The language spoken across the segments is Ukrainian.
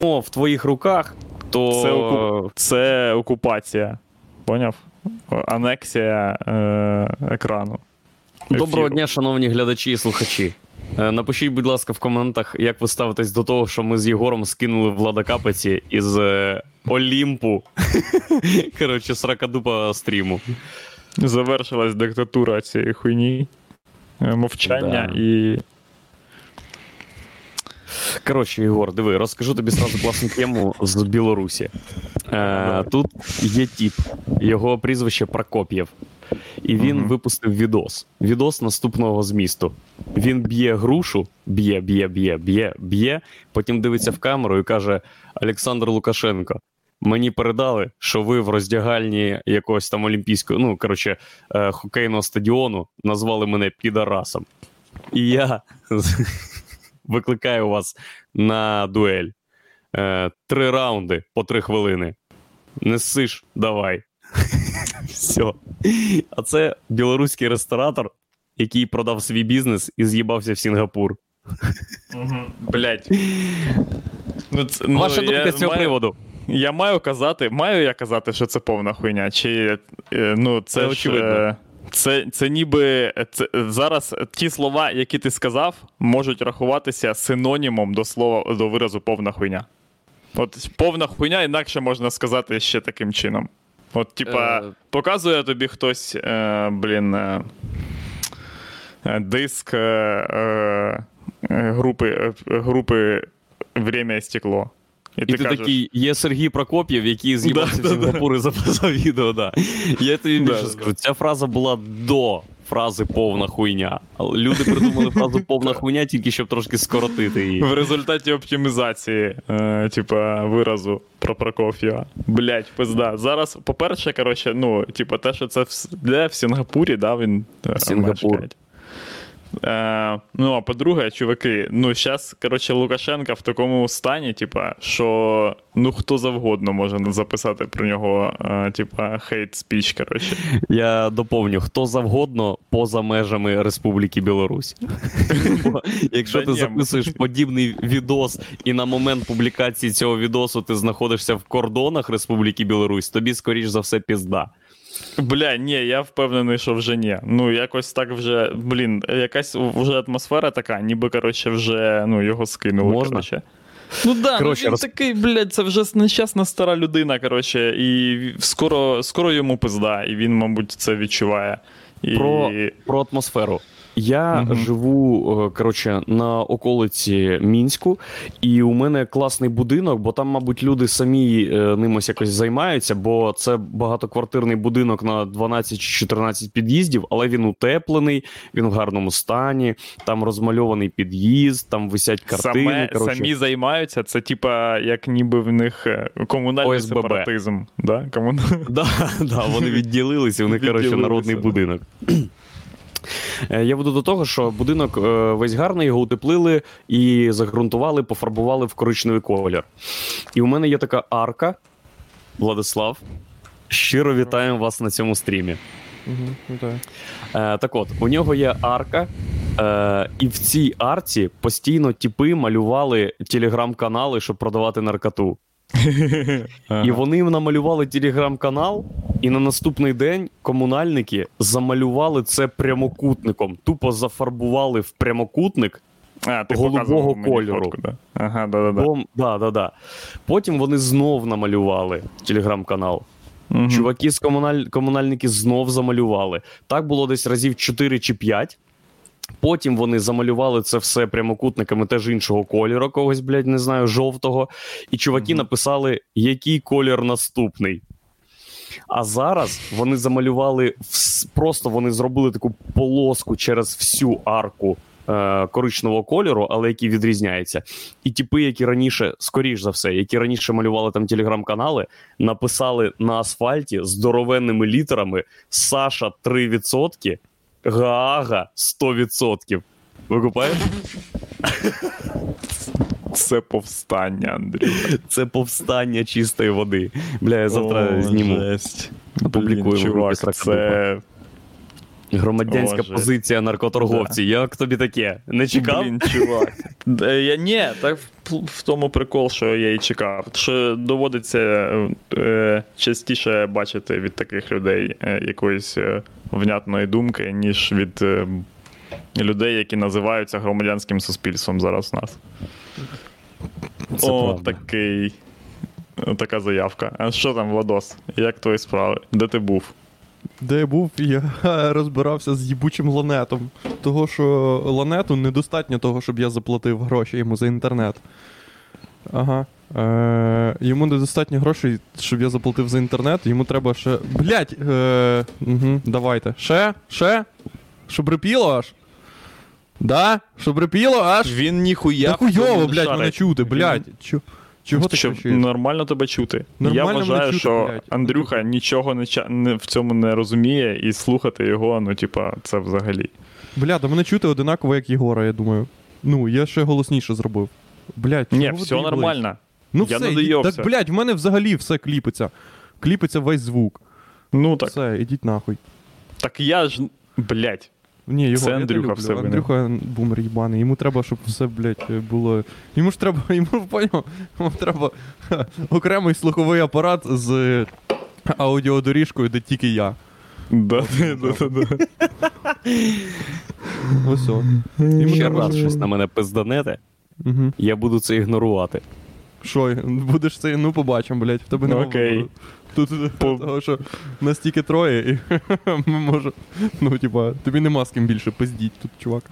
в твоїх руках, то Це, оку... це окупація. Поняв? Анексія е... екрану. доброго Ефіру. дня, шановні глядачі і слухачі. Е, Напишіть, будь ласка, в коментах, як ви ставитесь до того, що ми з Єгором скинули Влада Капеці із е, Олімпу. Коротше, сракадупа стріму. Завершилась диктатура цієї хуйні. Е, Мовчання Да. і. Коротше, Єгор, диви, розкажу тобі сразу класну тему з Білорусі. Е, тут є тіп, його прізвище Прокоп'єв. І він Мгм. випустив відос. Відос наступного змісту. Він б'є грушу, б'є, б'є, б'є, б'є, б'є, потім дивиться в камеру і каже: Олександр Лукашенко. Мені передали, що ви в роздягальні якогось там олімпійського, ну коротше, е, хокейного стадіону назвали мене підарасом. І я викликаю вас на дуель. Е, три раунди по три хвилини. Не ссиш, давай. Все. А це білоруський ресторатор, який продав свій бізнес і з'їбався в Сінгапур. Блять. Ну, це, Ваша ну, думка я з цього маю- приводу? Я маю казати, маю я казати, що це повна хуйня. Чи е, ну це, Це ж, очевидно. Це, це ніби це, зараз ті слова, які ти сказав, можуть рахуватися синонімом до слова до виразу повна хуйня. От повна хуйня, інакше можна сказати ще таким чином. От, типа, Е. показує тобі хтось, е, блін, е, е, диск е, е, е, групи, е, групи Время і стекло. І, І ти, кажеш, такий, є Сергій Прокоп'єв, який з'їбався Да, в да, да. І записав відео. Да. Я тобі більше да. скажу, ця фраза була до фрази повна хуйня. Люди придумали фразу повна хуйня тільки щоб трошки скоротити її. В результаті оптимізації, е, типа, виразу про Прокоф'єва. Блять, пизда. Зараз, по-перше, коротше, ну, типа, те, що це в, де в Сінгапурі, да, він е, Сінгапур. мешкає. Е, ну, а по-друге, чуваки, ну, зараз, коротше, Лукашенка в такому стані, типа, що ну хто завгодно може записати про нього, е, типа, хейт спіч, коротше. Я доповню, хто завгодно поза межами Республіки Білорусь. Якщо ти записуєш подібний відос, і на момент публікації цього відосу ти знаходишся в кордонах Республіки Білорусь, тобі, скоріш за все, пізда. Бля, ні, я впевнений, що вже ні. Ну, якось так вже, блін, якась вже атмосфера така, ніби, коротше, вже ну, його скинули. Можна? Коротше. Ну да, Коротше, ну, він роз- такий, блядь, це вже нещасна стара людина, коротше, і скоро, скоро йому пизда, і він, мабуть, це відчуває. І... Про, про атмосферу. Я Мгм. живу е, коротше, на околиці Мінську, і у мене класний будинок, бо там, мабуть, люди самі е, ним ось якось займаються, бо це багатоквартирний будинок на 12 чи 14 під'їздів, але він утеплений, він в гарному стані, там розмальований під'їзд, там висять картини. Саме, коротше. самі займаються, це типа, як ніби в них е, комунальний ОСББ. сепаратизм. Да? Комун... Да, да, вони відділилися, у них, коротше, народний будинок. Е, Я веду до того, що будинок е, весь гарний, його утеплили і загрунтували, пофарбували в коричневий колір. І у мене є така арка, Владислав. Щиро вітаємо вас на цьому стрімі. Е, так от, у нього є арка, е, і в цій арці постійно тіпи малювали телеграм-канали, щоб продавати наркоту. І вони намалювали телеграм-канал, і на наступний день комунальники замалювали це прямокутником. Тупо зафарбували в прямокутник. А, ти голубого кольору. фотку, да. Ага, да-да-да. Бом... Да, да, да. Потім вони знов намалювали телеграм-канал. Мгм. Чуваки з комуналь... комунальники знов замалювали. Так було десь разів 4 чи 5. Потім вони замалювали це все прямокутниками теж іншого кольору, когось, блядь, не знаю, жовтого. І чуваки Мгм. написали, який колір наступний. А зараз вони замалювали просто вони зробили таку полоску через всю арку е, коричневого кольору, але який відрізняється. І типи, які раніше, скоріш за все, які раніше малювали там телеграм-канали, написали на асфальті здоровенними літерами Саша 3%, Гаага 100%. Викупаєш? Це повстання, Андрій. Це повстання чистої води. Бля, я завтра О, зніму. Блін, чувак, «Срака це. Громадянська О, позиція наркоторговців. Як тобі таке? Не чекав? Блін, чувак. Е, Я, ні, так в, в тому прикол, що я і чекав. Що доводиться е, частіше бачити від таких людей е, якоїсь е, внятної думки, ніж від е, людей, які називаються громадянським суспільством зараз у нас. Це О, правда. такий. Така заявка. А що там, Владос? Як твої справи? Де ти був? Де я був, я розбирався з їбучим ланетом. Того, що ланету недостатньо того, щоб я заплатив гроші йому за інтернет. Ага. Е, йому недостатньо грошей, щоб я заплатив за інтернет. Йому треба ще. Блять! Е, угу, давайте. Ще? Ще? Щоб репіло аж? Да? Щоб репіло аж? Він ніхуя. Та хуйово, не блядь, мене чути, Він- блядь. Чо- Чого ти Щоб кричиш? нормально тебе чути. Нормально я вважаю, чути, що блядь. Андрюха нічого не, не в цьому не розуміє, і слухати його, ну, типа, це взагалі. Бля, да мене чути одинаково, як Єгора, я думаю. Ну, я ще голосніше зробив. Блядь, Ні, все доїблись? нормально. Ну Я все, ідіть, так, блядь, в мене взагалі все кліпиться. Кліпиться весь звук. Ну так. Все, ідіть нахуй. Так я ж. Блять. Ні, його Це я Андрюха люблю. все винен. Андрюха бумер їбаний. Йому треба, щоб все, блядь, було. Йому ж треба, йому поняв, йому треба окремий слуховий апарат з аудіодоріжкою, де тільки я. Да, да, да, да. Ось о. Йому Ще треба, раз щось на мене пизданете, Угу. я буду це ігнорувати. Що, будеш це, ну побачимо, блядь, в тебе Ну, немає. окей. вибору. Тут того, що настільки троє, і ми можемо. Ну, типа, тобі нема з ким більше пиздіть тут, чувак.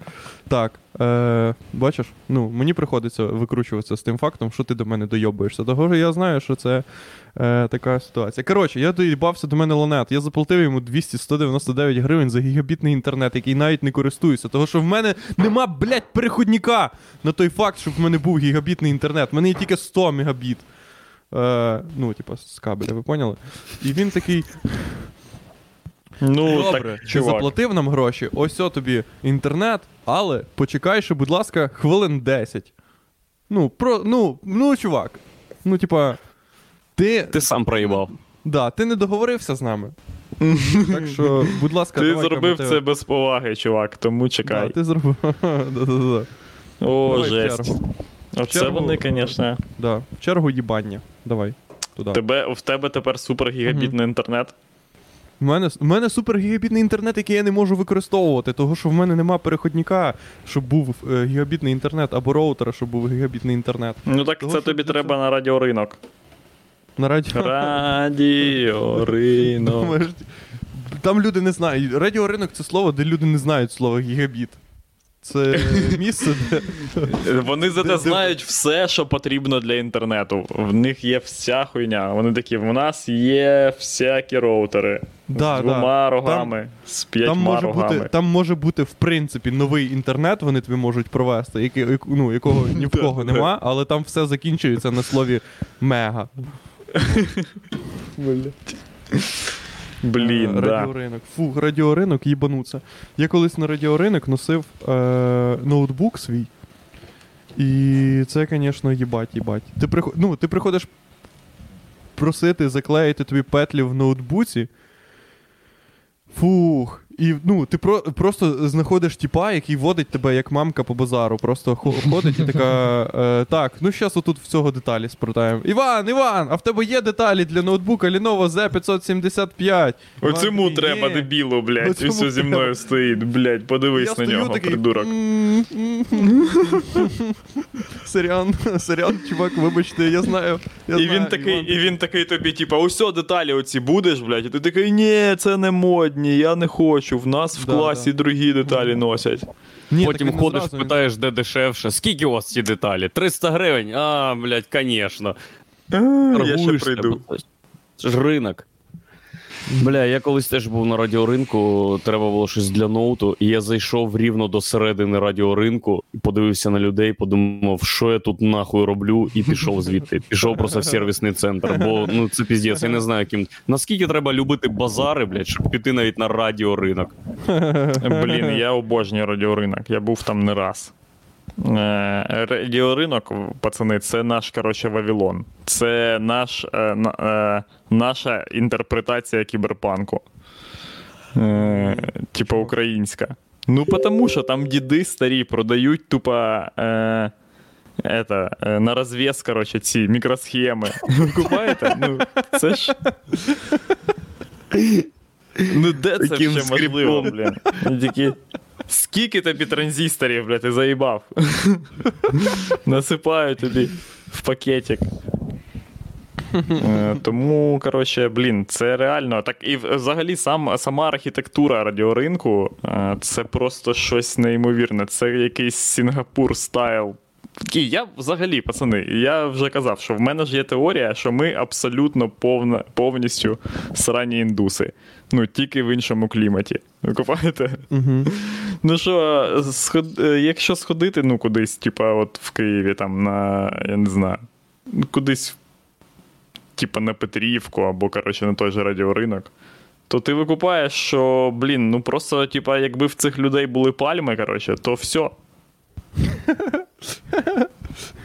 Так, е, бачиш, ну, мені приходиться викручуватися з тим фактом, що ти до мене дойобуєшся. Того що я знаю, що це е, така ситуація. Коротше, я доїбався до мене ланет. Я заплатив йому 200-199 гривень за гігабітний інтернет, який навіть не користуюся. Того, що в мене нема, блядь, переходника на той факт, щоб в мене був гігабітний інтернет. В мене є тільки 100 мегабіт. Е, ну, типа, з кабеля, ви поняли? І він такий. Ну, Добре, так, ти чувак. заплатив нам гроші, ось о тобі інтернет, але почекай ще, будь ласка, хвилин 10. Ну, про, ну, ну, чувак. Ну, типа, ти, Ти сам проїбав. да, ти не договорився з нами. так що, будь ласка, Ти давай, зробив це без поваги, чувак, тому Да, ти зробив. Да-да-да. О, Давай в жесть. чергу. Оце вони, звісно. Да. В чергу їбання. Давай. Туди. Тебе, в тебе тепер супергігабітний інтернет. У мене, у мене супергігабітний інтернет, який я не можу використовувати, того що в мене нема переходника, щоб був е, гігабітний інтернет, або роутера, щоб був гігабітний інтернет. Ну так Того, це тобі це- треба на радіоринок. На радіо. Радіоринок. Там люди не знають. Радіоринок це слово, де люди не знають слова гігабіт. Це місце, де. Вони зате знають все, що потрібно для інтернету. В них є вся хуйня. Вони такі, в нас є всякі роутери. Да, з двома да. рогами, з п'ятьма Там може, рогами. бути, там може бути, в принципі, новий інтернет, вони тобі можуть провести, який, ну, якого ні в кого нема, але там все закінчується на слові мега. Блін, Е, да. Радіоринок. Фу, радіоринок їбануться. Я колись на радіоринок носив е, ноутбук свій. І це, звісно, їбать, їбать. Ти, приход... ну, ти приходиш просити заклеїти тобі петлі в ноутбуці. Фух. І ну, ти про, просто знаходиш тіпа, який водить тебе як мамка по базару. Просто хо- ходить і така. Е, так, ну зараз отут в цього деталі спротаємо. Іван, Іван, а в тебе є деталі для ноутбука Lenovo Z575? Оцьому Іван, треба, «Є». дебілу, блядь. Оцьому Ось зі треба. мною стоїть, блядь, подивись Я на нього, такий, придурок. «М, м, Сорян, сорян, чувак, вибачте, я знаю. Я І знаю, він такий, Іван і він такий тобі, типа, усьо деталі оці будеш, блядь, і ти такий, ні, це не модні, я не хочу. В нас в Да, класі да. другі деталі носять. Ні, Потім так він ходиш, зразу- питаєш, де дешевше. Скільки у вас ці деталі? 300 гривень? А, блядь, звісно. Я ще Торгуєшся, прийду. бо Це ж ринок. Бля, я колись теж був на радіоринку, треба було щось для ноуту, і я зайшов рівно до середини радіоринку подивився на людей, подумав, що я тут нахуй роблю, і пішов звідти. Пішов просто в сервісний центр. Бо ну це піздець, я не знаю, яким. Наскільки треба любити базари, блядь, щоб піти навіть на радіоринок. Блін, я обожнюю радіоринок, я був там не раз. Е, Радіоринок, пацани, це наш, коротше, Вавилон. Це наш, е, е, наша інтерпретація кіберпанку. Типа українська. Ну, тому що там діди старі продають тупо. Это, на розв'яз, короче, ці мікросхеми. Ви купаєте? Ну, це ж. Ну, де це ще можливо, блін? І Скільки тобі транзисторів, блядь, ти заїбав? Насипаю тобі в пакетик. Е, Тому, коротше, блін, це реально. Так і взагалі сам, сама архітектура радіоринку е, це просто щось неймовірне. Це якийсь Сінгапур стайл. Такий, я взагалі, пацани, я вже казав, що в мене ж є теорія, що ми абсолютно повна, повністю срані індуси. Ну, тільки в іншому кліматі. Ви купаєте? Угу. Ну що, сход... якщо сходити, ну, кудись, типа, от в Києві, там, на, я не знаю, кудись, типа, на Петрівку або, коротше, на той же радіоринок, то ти викупаєш, що, блін, ну просто, типа, якби в цих людей були пальми, коротше, то все.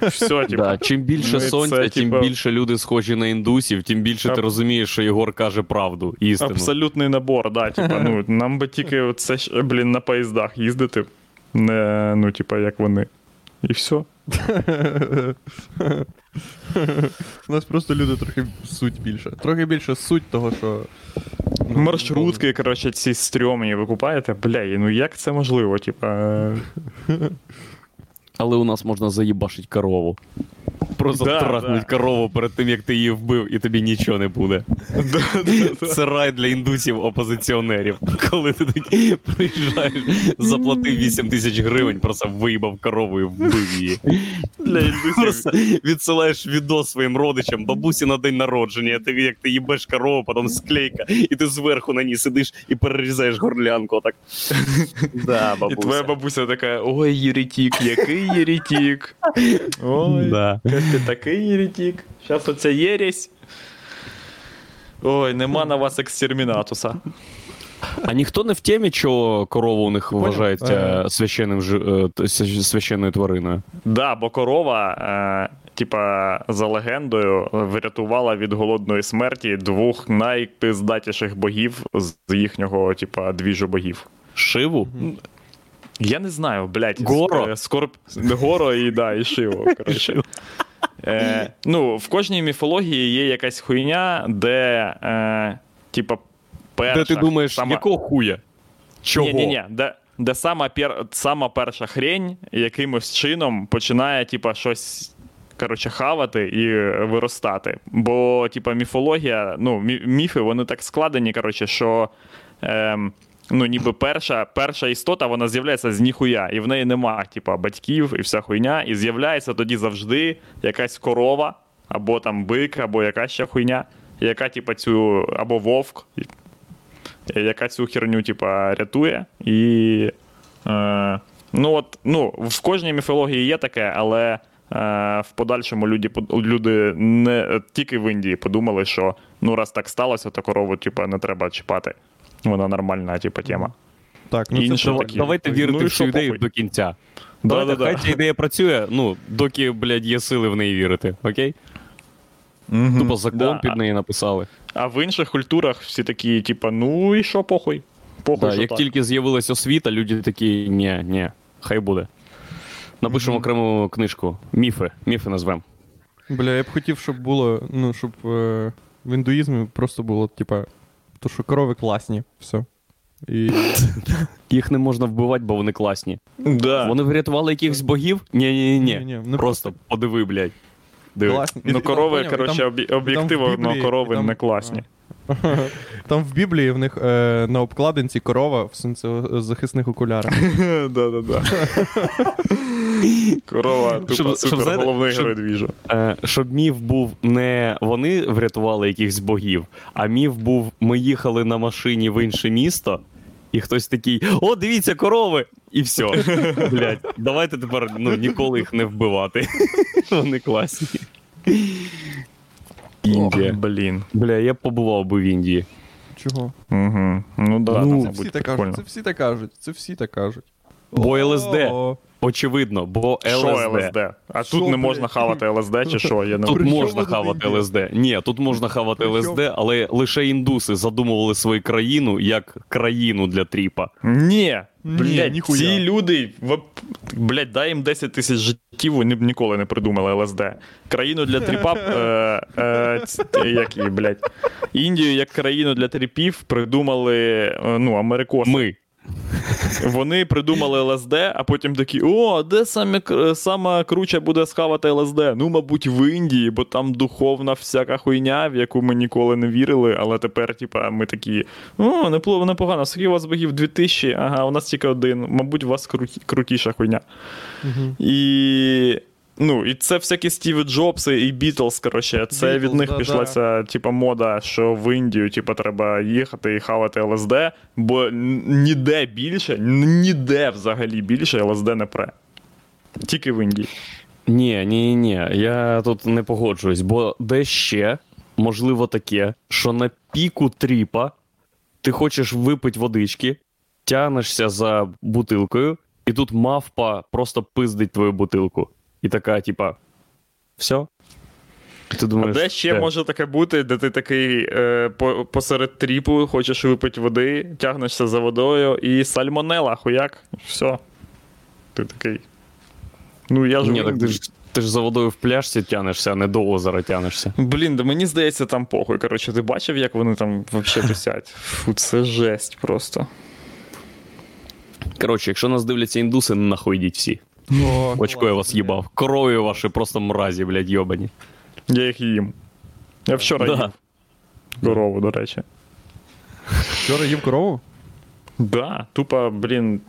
Все, типа. Да, чим більше ну, сонця, це, тим типа, більше люди схожі на індусів, тим більше ти розумієш, що Єгор каже правду, істину. Абсолютний набор, да, типа, ну, нам би тільки це, блін, на поїздах їздити, не, ну, типа, як вони. І все. У нас просто люди трохи суть більше. Трохи більше суть того, що. ну, Маршрутки, коротше, ці стрьомні ви купаєте? Бля, ну як це можливо? Типа. Але у нас можна заїбашить корову. Просто Да, трахнуть да. корову перед тим, як ти її вбив, і тобі нічого не буде. Це рай для індусів опозиціонерів. Коли ти такий приїжджаєш, заплатив 8 тисяч гривень, просто виїбав корову і вбив її. Для індусів. Просто відсилаєш відос своїм родичам, бабусі на день народження, ти як ти їбеш корову, потім склейка, і ти зверху на ній сидиш і перерізаєш горлянку. Отак. Да, І твоя бабуся така: ой, єретік, який єретік. Ой, Да. Ти такий єретік. Зараз оця єресь. Ой, нема на вас екстермінатуса. А ніхто не в темі, що корова у них вважається Е. священним е, т- свя- священною твариною. Да, бо корова, е, типа, за легендою, врятувала від голодної смерті двох найпиздатіших богів з їхнього, типа, двіжу богів. Шиву? Я не знаю, блядь. Горо? е, Скорп... Горо і, да, і Шиво. Коротше. Е, ну, в кожній міфології є якась хуйня, де, е, типа, перша. Де ти думаєш, сама... якого хуя? Чого? Ні, ні, ні, де, де сама, пер... сама перша хрень якимось чином починає, типа, щось. Коротше, хавати і виростати. Бо, типа, міфологія, ну, міфи, вони так складені, коротше, що. Ем, ну, ніби перша, перша істота, вона з'являється з ніхуя, і в неї нема, типа, батьків і вся хуйня, і з'являється тоді завжди якась корова, або там бик, або якась ще хуйня, яка, типа, цю, або вовк, яка цю херню, типа, рятує. І. Е, ну, от, ну, в кожній міфології є таке, але е, в подальшому люди, люди не тільки в Індії подумали, що ну, раз так сталося, то корову, типа, не треба чіпати. Вона нормальна, типа, тема. Так, ну Інше це. Давайте Ну вірити і в цю ідею до кінця. Да, Давайте, да, да. хай ця ідея працює, ну, доки, блядь, є сили в неї вірити, окей? Тупо закон Да. під неї написали. А в інших культурах всі такі, типа, ну і що, похуй? Похуй, Да, що як так. тільки з'явилась освіта, люди такі, ні, ні, хай буде. Напишемо окрему книжку. Міфи. Міфи назвемо. Бля, я б хотів, щоб було, ну, щоб е, в індуїзмі просто було, типа, то, що корови класні, все. І Їх не можна вбивати, бо вони класні. Да. Вони врятували якихось богів? Ні, ні. Ні-ні, вони Просто подиви, блядь. Диви. класні. Ну, корови, коротше, об'єктивно, Біблії, корови там- не класні. Там в Біблії в них е, на обкладинці корова в сонцезахисних окулярах. Да-да-да. Корова, супер головний герой. Е, щоб міф був не вони врятували якихось богів, а міф був: ми їхали на машині в інше місто, і хтось такий: О, дивіться, корови! І все. Блять, давайте тепер ну, ніколи їх не вбивати. Вони класні. Індія. Блін. Бля, я побував би в Індії. Чого? Угу. Ну да, Ну, Це всі так кажуть, це всі так кажуть, це всі так кажуть. Бо ЛСД. Очевидно, бо ЛСД. Що ЛСД? А Що, тут не блядь? можна хавати ЛСД чи що? Я не Тут При можна хавати? ЛСД. Ні, тут можна хавати При ЛСД, але лише індуси задумували свою країну як країну для тріпа. Ні, ніхуя. ці люди, блядь, дай їм 10 тисяч життів, вони б ніколи не придумали ЛСД. Країну для тріпа, е, е, як її, блядь, Індію як країну для тріпів придумали, е, ну, америкоси. Ми. Вони придумали ЛСД, а потім такі: о, де саме, саме круче буде схавати ЛСД? Ну, мабуть, в Індії, бо там духовна всяка хуйня, в яку ми ніколи не вірили, але тепер, типа, ми такі: о, непогано, скільки у вас богів 2000, ага, у нас тільки один. Мабуть, у вас круті, крутіша хуйня. І. Ну, і це всякі Стіви Джобси і Бітлз, коротше. Це від них да, пішла да. ця, типа, мода, що в Індію, типа, треба їхати і хавати ЛСД, бо ніде більше, ніде взагалі більше ЛСД не пре. Тільки в Індії. Ні, ні, ні, я тут не погоджуюсь, бо де ще можливо таке, що на піку тріпа ти хочеш випити водички, тянешся за бутилкою, і тут мавпа просто пиздить твою бутилку. І така, типа, все. Ти А де ще «Е, може таке бути, де ти такий е, по, посеред тріпу хочеш випити води, тягнешся за водою і сальмонела, хуяк, все. Ти такий. Ну, я ж Ні, так ти ж, ти ж за водою в пляшці тянешся, а не до озера тянешся. Блін, да мені здається, там похуй. Коротше, ти бачив, як вони там взагалі висять? Фу, це жесть просто. Коротше, якщо нас дивляться індуси, нахуй йдіть всі. О, Очко я вас їбав. Коровою ваші просто мразі, блядь, йобані. Я їх їм. Я вчора Да. їв корову, до речі. Вчора їв корову? Да, тупо, блін,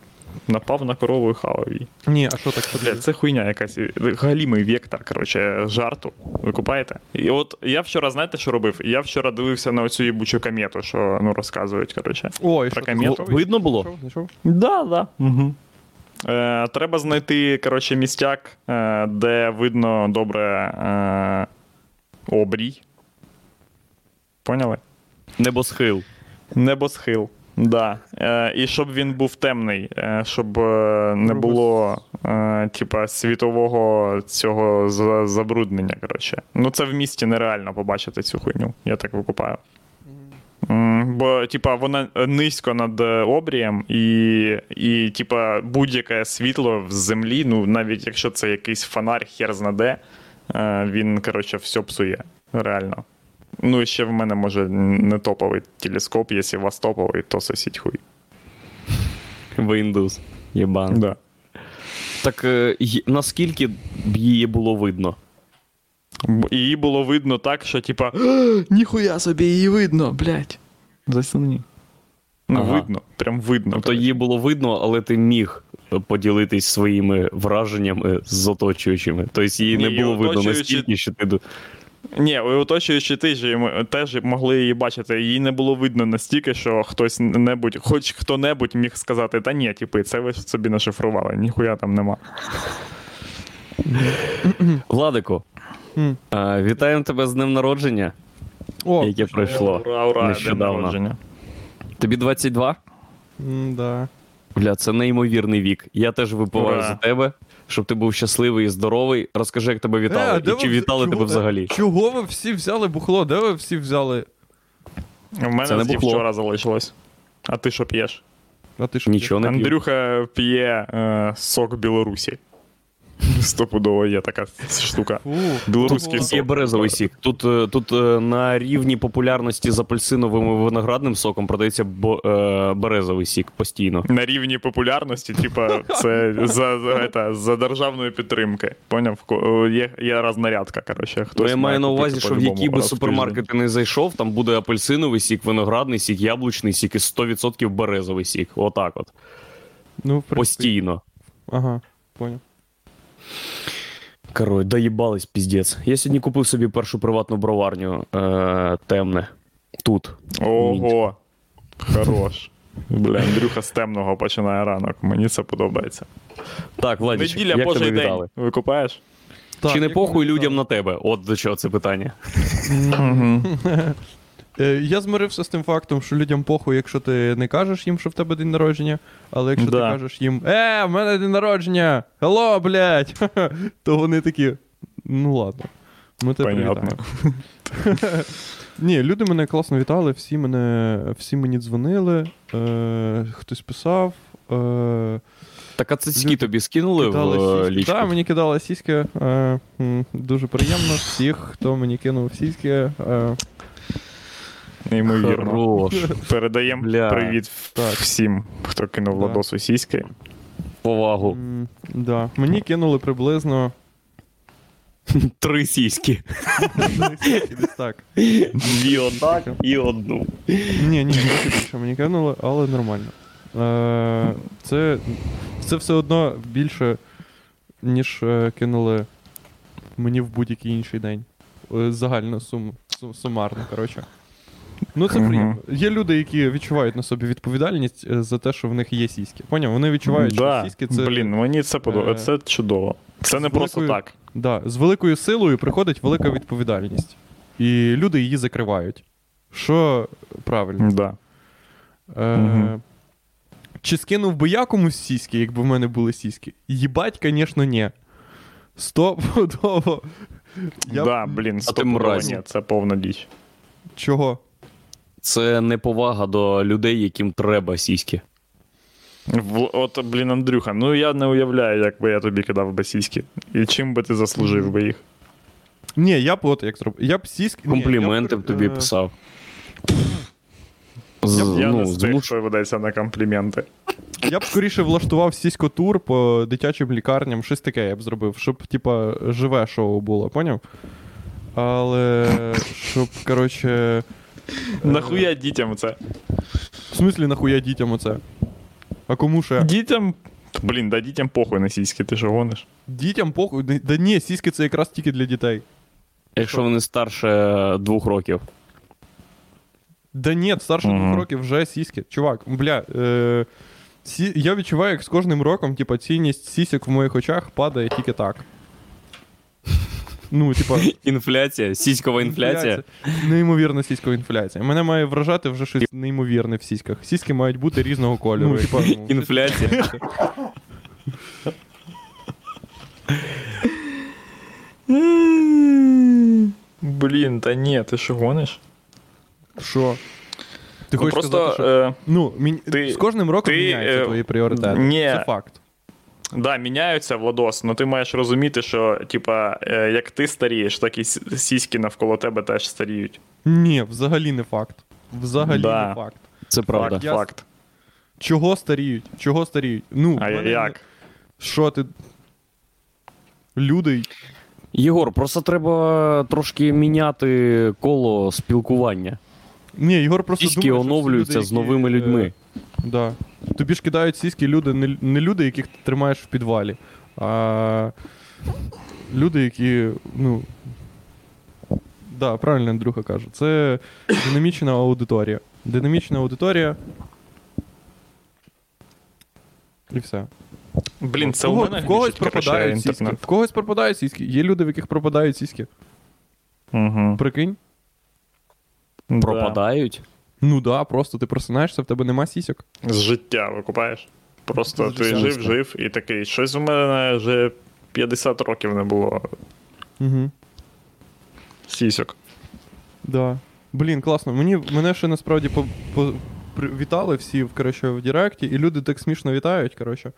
напав на корову і хавав її. Ні, а що так? Бля, це хуйня якась. Галімий вектор, коротше, жарту. Ви купаєте? І от я вчора, знаєте, що робив? Я вчора дивився на оцю їбучу комету, що ну, розказують, коротше. Ой, Про що комету. Видно було? Знайшов? Да, да. Угу. Е, треба знайти, коротше, містяк, е, де видно добре е, обрій. Поняли? Небосхил. Небосхил. Да. Е, і щоб він був темний, е, щоб е, не було е, типа світового цього за- забруднення. Коротше. Ну, це в місті нереально побачити цю хуйню. Я так викупаю. Бо, типа, вона низько над е, обрієм, і, і типа, будь-яке світло в землі, ну навіть якщо це якийсь фонарь, хер знаде, е, він, коротше, все псує. Реально. Ну, і ще в мене може не топовий телескоп, якщо у вас топовий, то сосіть хуй. Індус. Єбан. Да. Так е, наскільки б її було видно? Її було видно так, що типа ніхуя собі її видно, блядь. Засуні. Ну, Ага. видно, прям видно. Тобто її було видно, але ти міг поділитись своїми враженнями з оточуючими. Тобто її Ні, не було і видно оточуючі- настільки, що ти. Ні, і оточуючи ти ж теж могли її бачити. Її не було видно настільки, що хтось небудь, хоч хто-небудь міг сказати, та ні, типи, це ви собі нашифрували, ніхуя там нема. Владику, вітаємо тебе з днем народження, О, яке пройшло. Ура, ура, нещодавно. Тобі 22? м, да. Бля, це неймовірний вік. Я теж випиваю Ура. за тебе, щоб ти був щасливий і здоровий. Розкажи, як тебе вітали, Е, де і чи ви- вітали чого- тебе взагалі. Чого ви всі взяли бухло? Де ви всі взяли? У мене Це не з бухло. вчора залишилось. А ти що п'єш? А ти що? Нічого не п'ю. Андрюха п'є е, сок Білорусі. Стопудово є така штука. Фу, Білоруський сок. Є березовий сік. Тут, е, тут е, на рівні популярності з апельсиновим і виноградним соком продається е, березовий сік постійно. На рівні популярності, типа, це за, за, это, за державної підтримки. Поняв? Є, є рознарядка, коротше. Ну, Хтось я маю на увазі, що в який би раз супермаркет ти не зайшов, там буде апельсиновий сік, виноградний сік, яблучний сік і 100% березовий сік. Отак от. Ну. Постійно. Ага, поняв. Коротше, доїбались, піздець. Я сьогодні купив собі першу приватну броварню е, темне. Тут. Ого. Хорош. Бля, Андрюха з темного починає ранок. Мені це подобається. Так, Владіч, Неділя, як божий тебе день. вітали? Викупаєш? Так, Чи не похуй людям на тебе? От до чого це питання. Е, я змирився з тим фактом, що людям похуй, якщо ти не кажеш їм, що в тебе день народження, але якщо ти кажеш їм Е, в мене день народження! Hello, блядь! то вони такі. Ну ладно. Ми тебе Понятно. привітаємо. Ні, люди мене класно вітали, всі мене, всі мені дзвонили, е, хтось писав. Е, Так а цицьки Люди тобі скинули в е, лічку? Так, мені кидали сіськи. Е, м, дуже приємно. Всіх, хто мені кинув сіськи. Е, Неймовірно. Хорош. Передаємо Бля. привіт Так. всім, хто кинув Да. Владосу сіськи. Повагу. м, да. Мені кинули приблизно. Три сіськи. Десь так. Дві отак і одну. Ні, ні, трохи більше мені кинули, але нормально. Е, це, це все одно більше, ніж е, кинули мені в будь-який інший день. Е, Загальну суму. су- Сумарно, коротше. Ну, це приємно. Є люди, які відчувають на собі відповідальність е, за те, що в них є сіськи. Поняв? Вони відчувають, да. що сіськи це. Блін, мені це подобається. Е, Це чудово. Це не просто великою- так. Да, з великою силою приходить велика відповідальність. І люди її закривають. Що правильно. Да. Е, Мгм. Чи скинув би я комусь сіськи, якби в мене були сіськи? Їбать, звісно, ні. Стопудово. Я... Да, блін, ти стопудово ні, це повна діч. Чого? Це неповага до людей, яким треба сіськи. От, блін, Андрюха, ну я не уявляю, як би я тобі кидав би сіськи. І чим би ти заслужив би їх. Ні, я б от як зробив. Я б сіськи. Компліменти б тобі е, писав. З, Я б- Я ну, не з тих, що ведеться на компліменти. Я б скоріше влаштував сіськотур по дитячим лікарням, щось таке я б зробив, щоб, типа, живе шоу було, поняв? Але щоб, коротше. е, Нахуя дітям це? В смислі, нахуя дітям оце? А кому ще? Дітям. Блін, да дітям похуй на сіськи, ти що гониш? Дітям похуй. Да- Да ні, сіськи це якраз тільки для дітей. Якщо вони старше двох років. Да ні, старше Мгм. двох років вже сіськи. Чувак, бля, е, сі, я відчуваю, як з кожним роком, типа, цінність сісік в моїх очах падає тільки так. Ну, типа, Інфляція, сіськова інфляція. Неймовірна сіськова інфляція. Мене має вражати вже щось неймовірне в сіськах. Сіськи мають бути різного кольору. Ну, типа, мінімум. інфляція. Блін, та ні, ти що гониш? Що? Ти Ну, хочеш просто. сказати, що... Е, Ну, мінь... ти- з кожним роком ти, міняються е, твої пріоритети. ні. Це факт. Да, міняються Владос, але ти маєш розуміти, що, типа, е, як ти старієш, так і сіськи навколо тебе теж старіють. Ні, взагалі не факт. Взагалі Да. не факт. Це правда. Факт, Я- факт. Чого старіють? Чого старіють? Ну, А мене як? Що ти. Люди. Єгор, просто треба трошки міняти коло спілкування. Ні, Ігор просто Сіськи думає, що всі оновлюються люди, з новими які, е, людьми. Да. Тобі ж кидають сіськи люди, не, не люди, яких ти тримаєш в підвалі, а люди, які, ну. Да, правильно Андрюха каже. Це динамічна аудиторія. Динамічна аудиторія. І все. Блін, це у кого- мене в когось глючить, коротше, пропадають сіськи. інтернет. В когось пропадають сіськи. Є люди, в яких пропадають сіськи. Угу. Прикинь? Пропадають. Ну да, просто ти просинаєшся, в тебе нема сісьок. З життя викупаєш. Просто ти жив, жив і такий. Щось у мене вже 50 років не було Угу. сісьок. Да. Блін, класно. Мені, мене ще насправді по, по, при- вітали всі коротше, в Директі, і люди так смішно вітають. Коротше.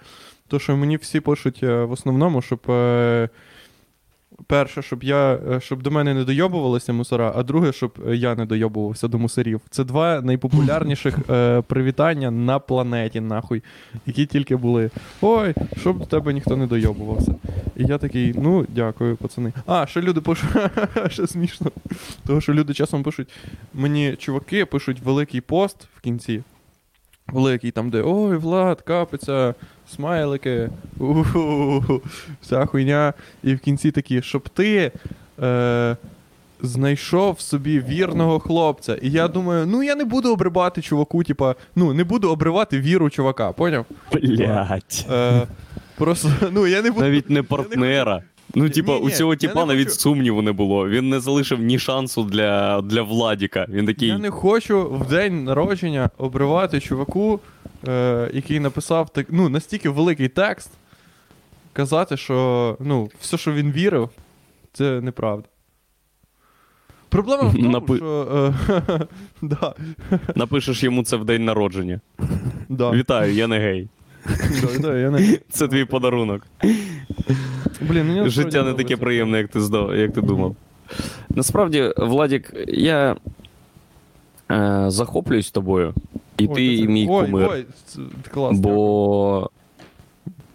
То, що мені всі пишуть е, в основному, щоб. Е, Перше, щоб я е, щоб до мене не дойобувалися мусора, а друге, щоб е, я не дойобувався до мусорів. Це два найпопулярніших е, привітання на планеті, нахуй, які тільки були. Ой, щоб до тебе ніхто не дойобувався. І я такий, ну, дякую, пацани. А, ще люди пишуть, ще смішно. Тому що люди часом пишуть, мені чуваки пишуть великий пост в кінці. Великий там, де ой, Влад, капиться, смайлики, вся хуйня. І в кінці такі, щоб ти е, знайшов собі вірного хлопця. І я думаю, ну я не буду обривати чуваку, типа, ну, не буду обривати віру чувака, поняв? Блять. Е, просто, ну я не буду. Навіть не партнера. Ну, типа, у цього типа навіть хочу- сумніву не було. Він не залишив ні шансу для, для Владіка. Він такий. Я не хочу в день народження обривати чуваку, е, який написав так, ну, настільки великий текст, казати, що ну, все, що він вірив, це неправда. Проблема в тому, Напи- що. Е, да, Напишеш йому це в день народження. да, Вітаю, я не гей. Да, да, я не... Це твій подарунок. Блін, мені Життя не таке приємне, як ти здав, як ти думав. Насправді, Владік, я е, захоплююсь тобою, і Ой, ти це- мій ой, кумир. Ой, це клас. Бо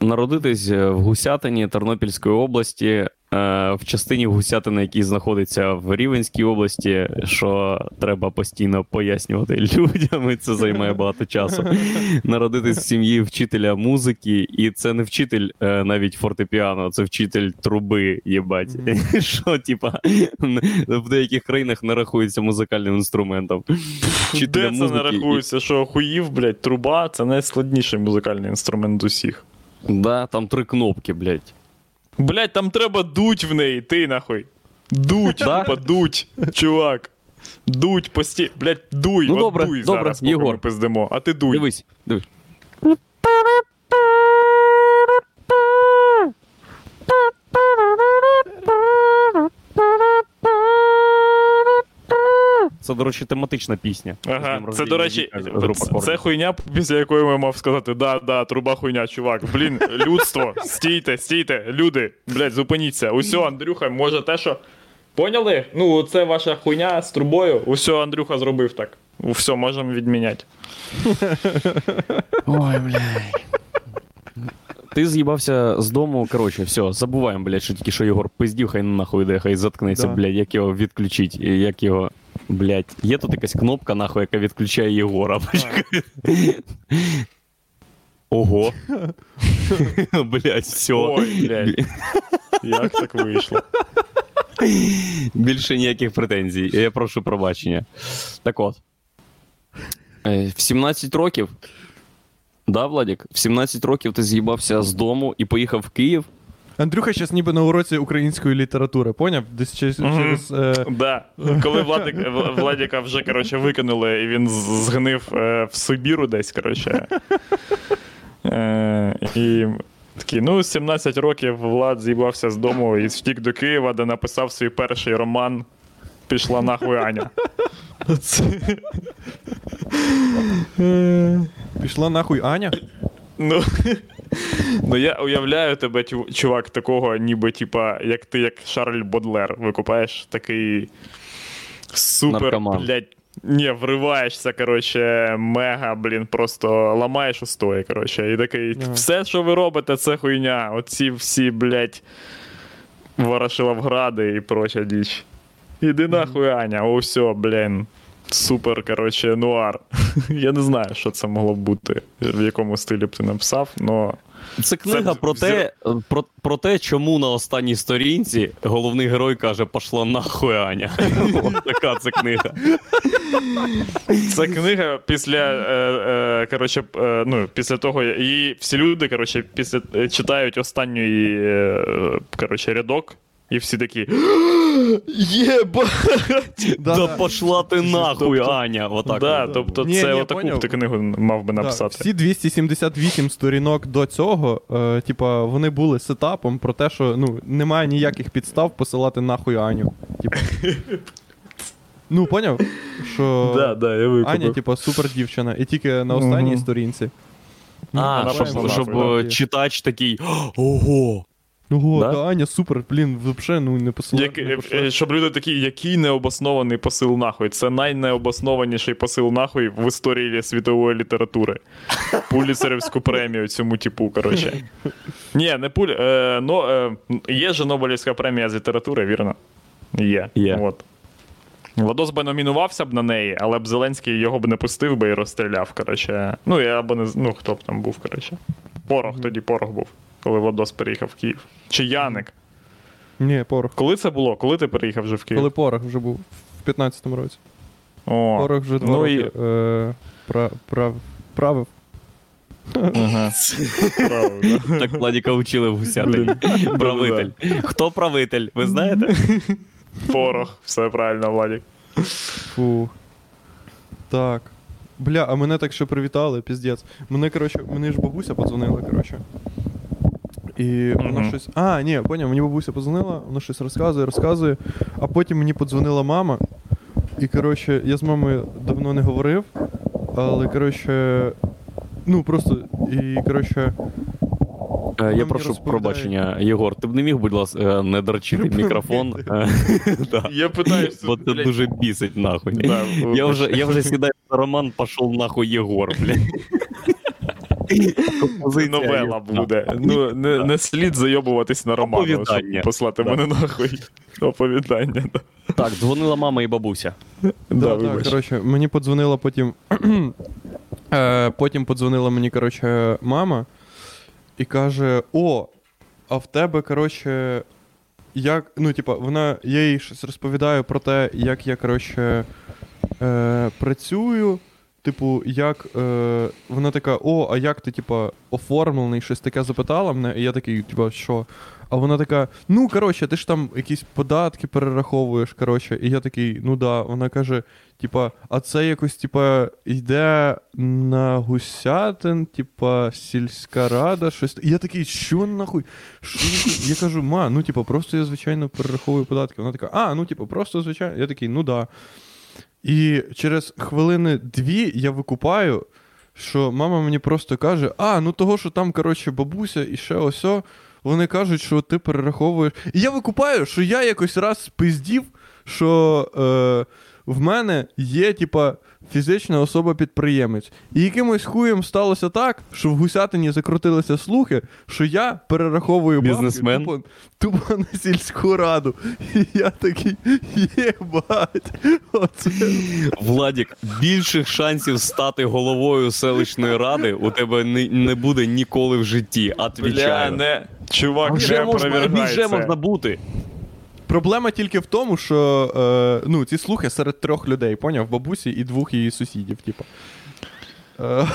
народитись в Гусятині Тернопільської області, е, в частині Гусятини, який знаходиться в Рівенській області, що треба постійно пояснювати людям, і це займає багато часу. Народитись в сім'ї вчителя музики, і це не вчитель е, навіть фортепіано, це вчитель труби, їбать. Що, типа, в деяких країнах не рахується музикальним інструментом. Вчителя Де це не рахується, що хуїв, блядь, труба це найскладніший музикальний інструмент з усіх. Да, там три кнопки, блядь. Блядь, там треба дуть в неї, ти нахуй. Дуть, типа, дуть, чувак. Дуть пості. Блядь, дуй, Ну, от добре, дуй добре, зараз, поки Єгор. ми пиздимо. А ти дуй. Дивись, дивись. Це, до речі, тематична пісня. Ага, це, до речі, це, це хуйня, після якої ми мав сказати, да, да, труба хуйня, чувак. Блін, людство, стійте, стійте, люди, блядь, зупиніться. Усьо, Андрюха, може те, що. Поняли? Ну, це ваша хуйня з трубою. Усьо, Андрюха зробив так. Все, можемо відміняти. Ой, блядь. Ти з'їбався з дому, коротше, все, забуваємо, блядь, що тільки що Єгор пиздів, хай нахуй йде, хай заткнеться, Да. блядь, як його відключить, як його. Блядь, є тут якась кнопка, нахуй, яка відключає Єгора. Ого. Блядь, все. Ой, блядь. Як так вийшло? Більше ніяких претензій. Я прошу пробачення. Так от. Е, В 17 років. Да, Владік? В 17 років ти з'їбався з дому і поїхав в Київ. Андрюха зараз ніби на уроці української літератури, поняв? Десь через. Мгм. через е, Да. Коли Владик, В- Владіка вже коротше, викинули, і він згнив е, в Сибіру десь, коротше. Е, і такий, ну, 17 років Влад з'їбався з дому і втік до Києва, де написав свій перший роман. Пішла нахуй Аня. Пішла нахуй Аня. Ну, ну я уявляю тебе, чувак, такого, ніби, типа, як ти, як Шарль Бодлер, викупаєш такий супер, Наркоман. блядь. Ні, вриваєшся, коротше, мега, блін, просто ламаєш устої, коротше. І такий, Ага. все, що ви робите, це хуйня. Оці всі, блядь, Ворошиловгради і проча діч. Іди нахуй, Аня, о, все, блін. Супер, коротше, нуар. Я не знаю, що це могло б бути, в якому стилі б ти написав, но. Це книга Це про, те, про, про те, чому на останній сторінці головний герой каже: пошла нахуй Аня. Така це книга. Це книга після, е, е, коротше, е, ну, після того, і всі люди, коротше, після, е, читають останній е, коротше, рядок, і всі такі. Єбать! Да, пошла ти нахуй, Тобто- Аня. Отак. да, тобто це отаку б ти книгу мав би написати. всі 278 сторінок до цього, е, типа, вони були сетапом про те, що ну, немає ніяких підстав посилати нахуй Аню. Типа. Ну, поняв? Що Да, да, я. Аня, типа, супер дівчина, і тільки на останній сторінці. А, щоб, пошла щоб е, читач такий. Ого! Ого, Да? да? Аня, супер, блін, взагалі, ну не посилати. Як, не е, щоб люди такі, який необоснований посил нахуй. Це найнеобоснованіший посил нахуй в історії світової літератури. Пуліцерівську премію цьому типу, коротше. Ні, не пуль. Е, но, е, є же Нобелівська премія з літератури, вірно? Є. Є. От. Владос би номінувався б на неї, але б Зеленський його б не пустив би і розстріляв, коротше. Ну, і або не ну, хто б там був, коротше. Порох, тоді порох був, коли Владос переїхав в Київ. Чи Яник. Ні, порох. Коли це було? Коли ти переїхав вже в Київ? Коли порох вже був в 15-му році. О, Порох вже два ну роки і е, пра, прав, правив. Ага. Так Владіка вчили в гусятині. Правитель. Хто правитель? Ви знаєте? Порох, все правильно, Владик. Фу. Так. Бля, а мене так ще привітали, піздець. Мене, коротше, мені ж бабуся подзвонила, коротше. І вона Мгм. щось. А, ні, поняв, мені бабуся подзвонила, вона щось розказує, розказує. А потім мені подзвонила мама. І, коротше, я з мамою давно не говорив, але, коротше. Ну, просто. І, коротше. Е, Я прошу розповідає- пробачення, Єгор, ти б не міг, будь ласка, не дрочити мікрофон. Е. Я питаюся. Бо це дуже бісить нахуй. Я вже, я вже сідаю на роман, пішов нахуй Єгор, блядь. Новела буде. Ну, не, не слід зайобуватись на роману, щоб послати мене нахуй. Оповідання. Да, Так, дзвонила мама і бабуся. Да, да, так, коротше, мені подзвонила потім. е, потім подзвонила мені, коротше, мама і каже: О, а в тебе, коротше, як. Ну, типа, вона, я їй щось розповідаю про те, як я, коротше, е, працюю. Типу, як е, вона така, о, а як ти, типа, оформлений, щось таке запитала мене, і я такий, типа, що? А вона така: ну, коротше, ти ж там якісь податки перераховуєш, коротше, і я такий, ну да. Вона каже: типа, а це якось, типа, йде на гусятин, типа, сільська рада, щось. І я такий, що нахуй? Що нахуй? Я кажу, ма, ну, типа, просто я, звичайно, перераховую податки. Вона така, а, ну, типа, просто звичайно. Я такий, ну да. І через хвилини дві я викупаю, що мама мені просто каже: а, ну того, що там, коротше, бабуся і ще осьо, вони кажуть, що ти перераховуєш. І я викупаю, що я якось раз спиздів, що е, в мене є, типа, фізична особа-підприємець. І якимось хуєм сталося так, що в гусятині закрутилися слухи, що я перераховую бабки Бізнесмен? тупо, тупо на сільську раду. І я такий, єбать, оце. Владік, більших шансів стати головою селищної ради у тебе не, не буде ніколи в житті. Бля, не. Чувак, вже не можна, вже можна бути. Проблема тільки в тому, що е, ну, ці слухи серед трьох людей, поняв? Бабусі і двох її сусідів, типу. Е,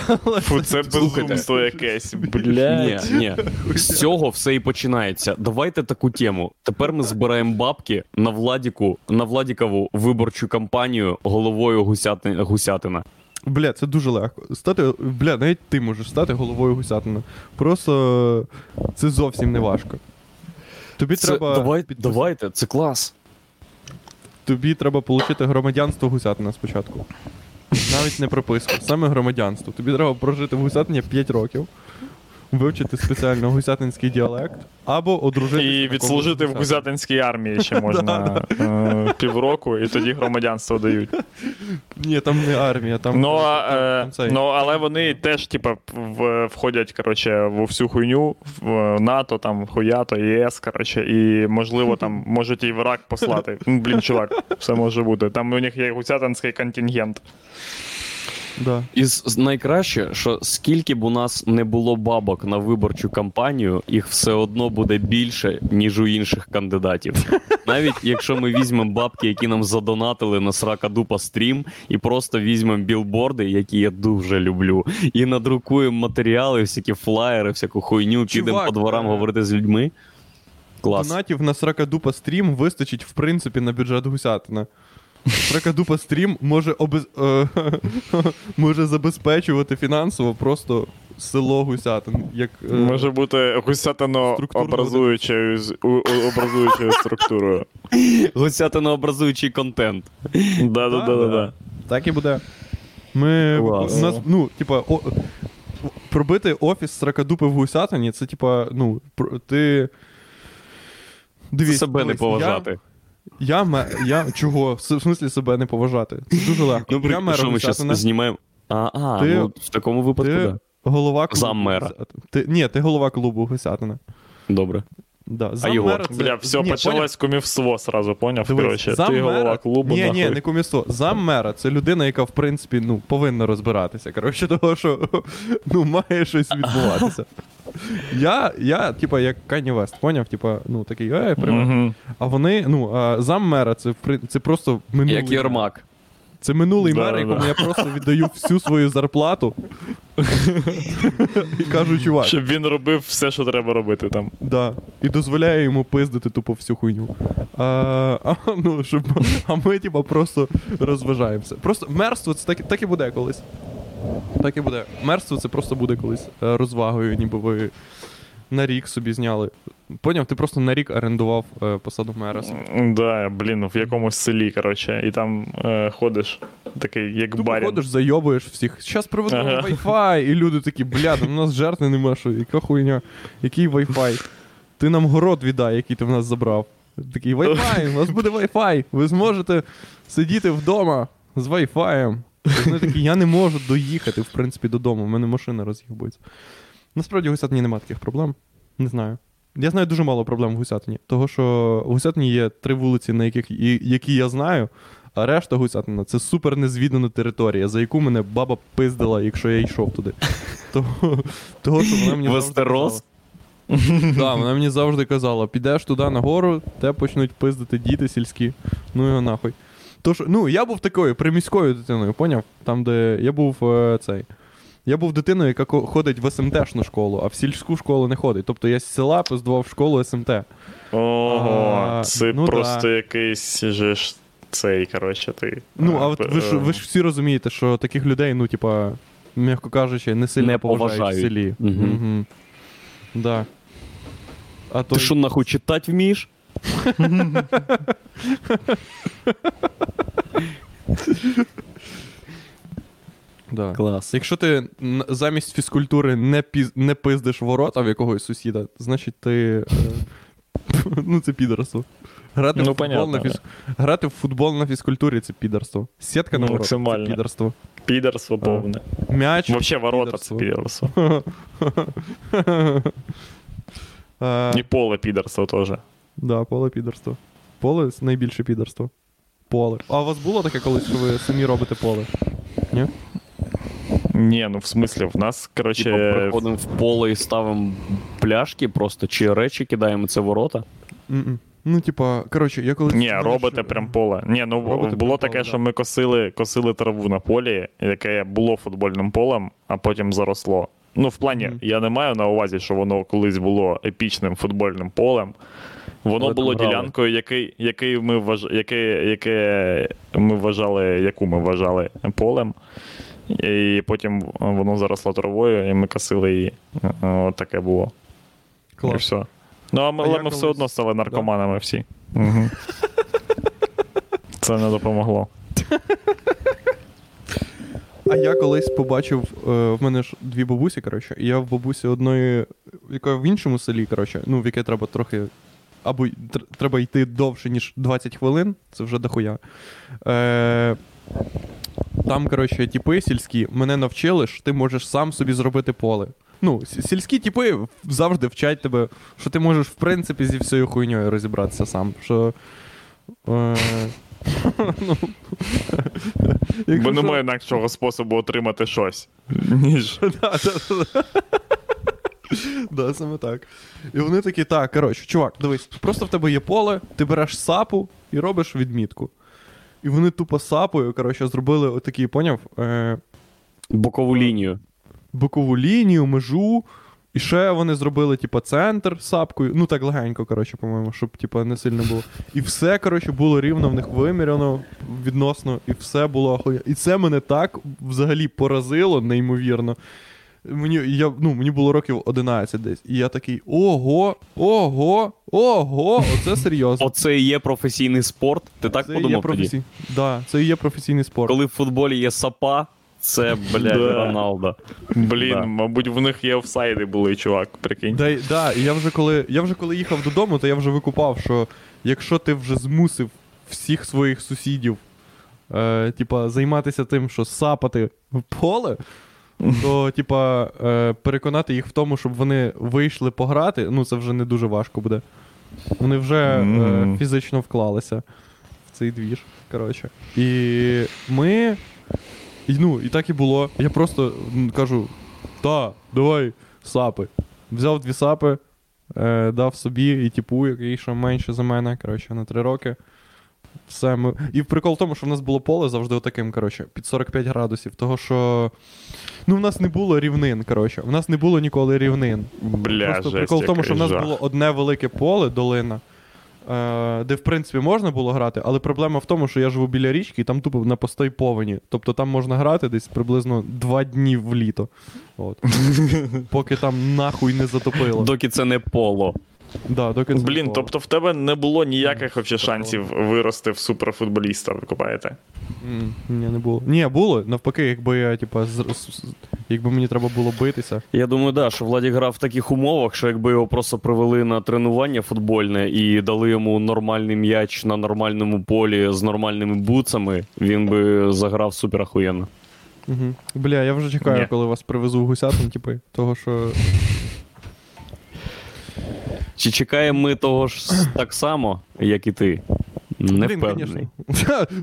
Фу, це безумство якесь. Ні, ні. З цього все і починається. Давайте таку тему. Тепер ми збираємо бабки на Владіку, на Владікову виборчу кампанію головою гусяти, гусятина. Бля, це дуже легко. Стати, бля, навіть ти можеш стати головою гусятина. Просто це зовсім не важко. Тобі Це, треба. давай, підпис- давайте, це клас. Тобі треба отримати громадянство гусятина спочатку. Навіть не прописку, саме громадянство. Тобі треба прожити в гусятині 5 років, вивчити спеціально гусятинський діалект, або одружитися. І відслужити в гусятині. гузятинській армії ще можна е, півроку, і тоді громадянство дають. Ні, там не армія, там. Ну, е, ну але вони теж, типа, входять, коротше, в всю хуйню, в НАТО, там, хуято, ЄС, коротше, і, можливо, там можуть і в Ірак послати. Ну, блін, чувак, все може бути. Там у них є гусятинський контингент. Да. І найкраще, що скільки б у нас не було бабок на виборчу кампанію, їх все одно буде більше, ніж у інших кандидатів. Навіть якщо ми візьмемо бабки, які нам задонатили на срака дупа стрім, і просто візьмемо білборди, які я дуже люблю, і надрукуємо матеріали, всякі флаєри, всяку хуйню, підемо по дворам е, говорити з людьми. Клас. Донатів на Сракадупа стрім вистачить, в принципі, на бюджет гусятина. Сракадупа стрім може, обез... е, може забезпечувати фінансово просто село Гусятин. Як, е, Може бути гусятино структурно образуючою, з- у- у- образуючою структурою. Гусятинообразуючий контент. Да-да-да-да. Так і буде. Ми Клас. у нас, ну, типа, о, пробити офіс Сракадупи в Гусятині, це типа, ну, пр- ти. Дивись, себе не дивись, поважати. Я, я, я чого? В смислі себе не поважати? Це дуже легко. Ну, я при... що ми зараз знімаємо? А, а Ти- ну в такому випадку, Ти так. голова клубу. Заммера. Гусятина. Ти, ні, ти голова клубу Гусятина. Добре. Да. Єгор? Заммера це- Бля, все, Ні, почалось кумівство сразу, поняв? Дивись, Коротше, ти заммера- голова клубу, Ні, нахуй. ні, не комісо. Заммера це людина, яка, в принципі, ну, повинна розбиратися. Коротше, того, що ну, має щось відбуватися. Я, я, типа, як Кані Вест, поняв? Типа, ну такий, ей, привет. Мгм. А вони, ну, а, заммера це, в при- це просто минулий. Як Єрмак. Це минулий Да, мер, да. якому я просто віддаю всю свою зарплату. І кажу, чувак, Щоб він робив все, що треба робити там. да. І дозволяю йому пиздити тупо всю хуйню. А, а, ну, щоб, а ми, типа, просто розважаємося. Просто мерство це так, так і буде колись. Так і буде. Мерство це просто буде колись е, розвагою, ніби ви на рік собі зняли. Поняв, ти просто на рік орендував е, посаду мера. Да, блін, в якомусь селі, коротше, і там е, ходиш, такий, як Тупо барін. ходиш, зайобуєш всіх. Щас приведу Ага. Wi-Fi, і люди такі, бля, у нас жертви нема, що, яка хуйня, який Wi-Fi? Ти нам город віддай, який ти в нас забрав. Такий Wi-Fi, у вас буде Wi-Fi, ви зможете сидіти вдома з Wi-Fi. Вони такі, я не можу доїхати, в принципі, додому, в мене машина роз'їбується. Насправді в Гусятині немає таких проблем. Не знаю. Я знаю дуже мало проблем в Гусятині. Того, що в Гусятині є три вулиці, на яких, і- які я знаю, а решта Гусятина це супер незвідана територія, за яку мене баба пиздила, якщо я йшов туди. Того, того що вона мені завжди Вестерос? казала. Да, вона мені завжди казала: підеш туди нагору, те почнуть пиздити діти сільські. Ну його нахуй. Тож, ну, я був такою приміською дитиною, поняв? Там, де я був е, цей. Я був дитиною, яка ко- ходить в СМТшну школу, а в сільську школу не ходить. Тобто я з села пиздував в школу СМТ. Ого, А, це ну просто да. якийсь же ж цей, коротше, ти. Ну, а е, от ви ж, е, ви ж всі розумієте, що таких людей, ну, типа, м'яко кажучи, не сильно Не поважають в селі. Мгм. Мгм. Да. А то Ти що нахуй читати вмієш? Да. Клас. Якщо ти замість фізкультури не, піз... не пиздиш ворота в якогось сусіда, значить ти. Е... ну, це підарство. Грати, Ну, в футбол понятно, на фіз... Грати в футбол на фізкультурі це підарство. Сітка на воротах це максимально. підарство. Підерство повне. М'яч. Вообще ворота це. Е, І поле підерство теж. Да, поле підарство. Поле це найбільше підарство. Поле. А у вас було таке колись, що ви самі робите поле? Ні? Ні, ну в смислі, в нас, Типа коротше, приходимо в поле і ставимо пляшки просто, чи речі кидаємо це ворота. М-м. Ну, типа, коротше, я колись. Ні, робите що- прям поле. Ні, ну Робите було таке, поле, що да. ми косили, косили траву на полі, яке було футбольним полем, а потім заросло. Ну, в плані, Мгм. я не маю на увазі, що воно колись було епічним футбольним полем. Воно Але було ділянкою, який, який ми вваж... яке, яке ми вважали, яку ми вважали полем. І потім воно заросло травою, і ми косили її. Е, От таке було. І все. Ну, а ми, А але ми все одно стали наркоманами всі. Угу. Це не допомогло. А я колись побачив, е, в мене ж дві бабусі, коротше, і я в бабусі одної, яка в іншому селі, коротше, ну, в яке треба трохи. Або тр- треба йти довше, ніж 20 хвилин, це вже дохуя. Е, там, коротше, тіпи сільські мене навчили, що ти можеш сам собі зробити поле. Ну, сільські тіпи завжди вчать тебе, що ти можеш, в принципі, зі всією хуйньою розібратися сам. Що, е, ну, Бо немає інакшого способу отримати щось. Ніж. Да, саме так. І вони такі, так, коротше, чувак, дивись, просто в тебе є поле, ти береш сапу і робиш відмітку. І вони тупо сапою, коротше, зробили отакий, поняв, е, Бокову лінію. бокову лінію, межу. І ще вони зробили, типа, центр сапкою. Ну так легенько, коротше, по-моєму, щоб типа, не сильно було. І все, коротше, було рівно в них виміряно відносно, і все було охуєнно. І це мене так взагалі поразило, неймовірно. Мені, я, ну, мені було років 11 десь. І я такий: ого, ого, ого, оце серйозно. Оце і є професійний спорт. Ти так це і є подумав тоді? да, це і є професійний спорт. Коли в футболі є сапа, це, блядь, Да. Роналдо. Блін, Да. мабуть, в них є офсайди були, чувак, прикинь. Да, й- да, і я вже коли я вже коли їхав додому, то я вже викупав, що якщо ти вже змусив всіх своїх сусідів е, типа, займатися тим, що сапати в поле, то типа, е, переконати їх в тому, щоб вони вийшли пограти, ну це вже не дуже важко буде. Вони вже е, фізично вклалися в цей двіж. Коротше. І ми. І, ну, і так і було. Я просто кажу: та, давай сапи. Взяв дві сапи, е, дав собі і типу, який ще менше за мене, коротше, на три роки. Все, ми... І прикол в тому, що в нас було поле завжди отаким, коротше, під 45 градусів. Того що. Ну, в нас не було рівнин, коротше. В нас не було ніколи рівнин. Бля, Просто жесть, прикол в тому, що в нас жах. було одне велике поле, долина, де, в принципі, можна було грати, але проблема в тому, що я живу біля річки, і там тупо на постій повені. Тобто там можна грати десь приблизно два дні в літо. От. Поки там нахуй не затопило. Доки це не поло. Да, доки це Блін, було. тобто в тебе не було ніяких Ні, вообще було. шансів вирости в суперфутболіста, ви купаєте? Ні, не було. Ні, було. Навпаки, якби я, типа, якби мені треба було битися. Я думаю, да, що Владі грав в таких умовах, що якби його просто привели на тренування футбольне і дали йому нормальний м'яч на нормальному полі з нормальними буцами, він би заграв супер ахуєнно. Угу. Бля, я вже чекаю, Ні. коли вас привезу в гусятин, типу, того, що. Чи чекаємо ми того ж так само, як і ти? Не Блін, впевнений.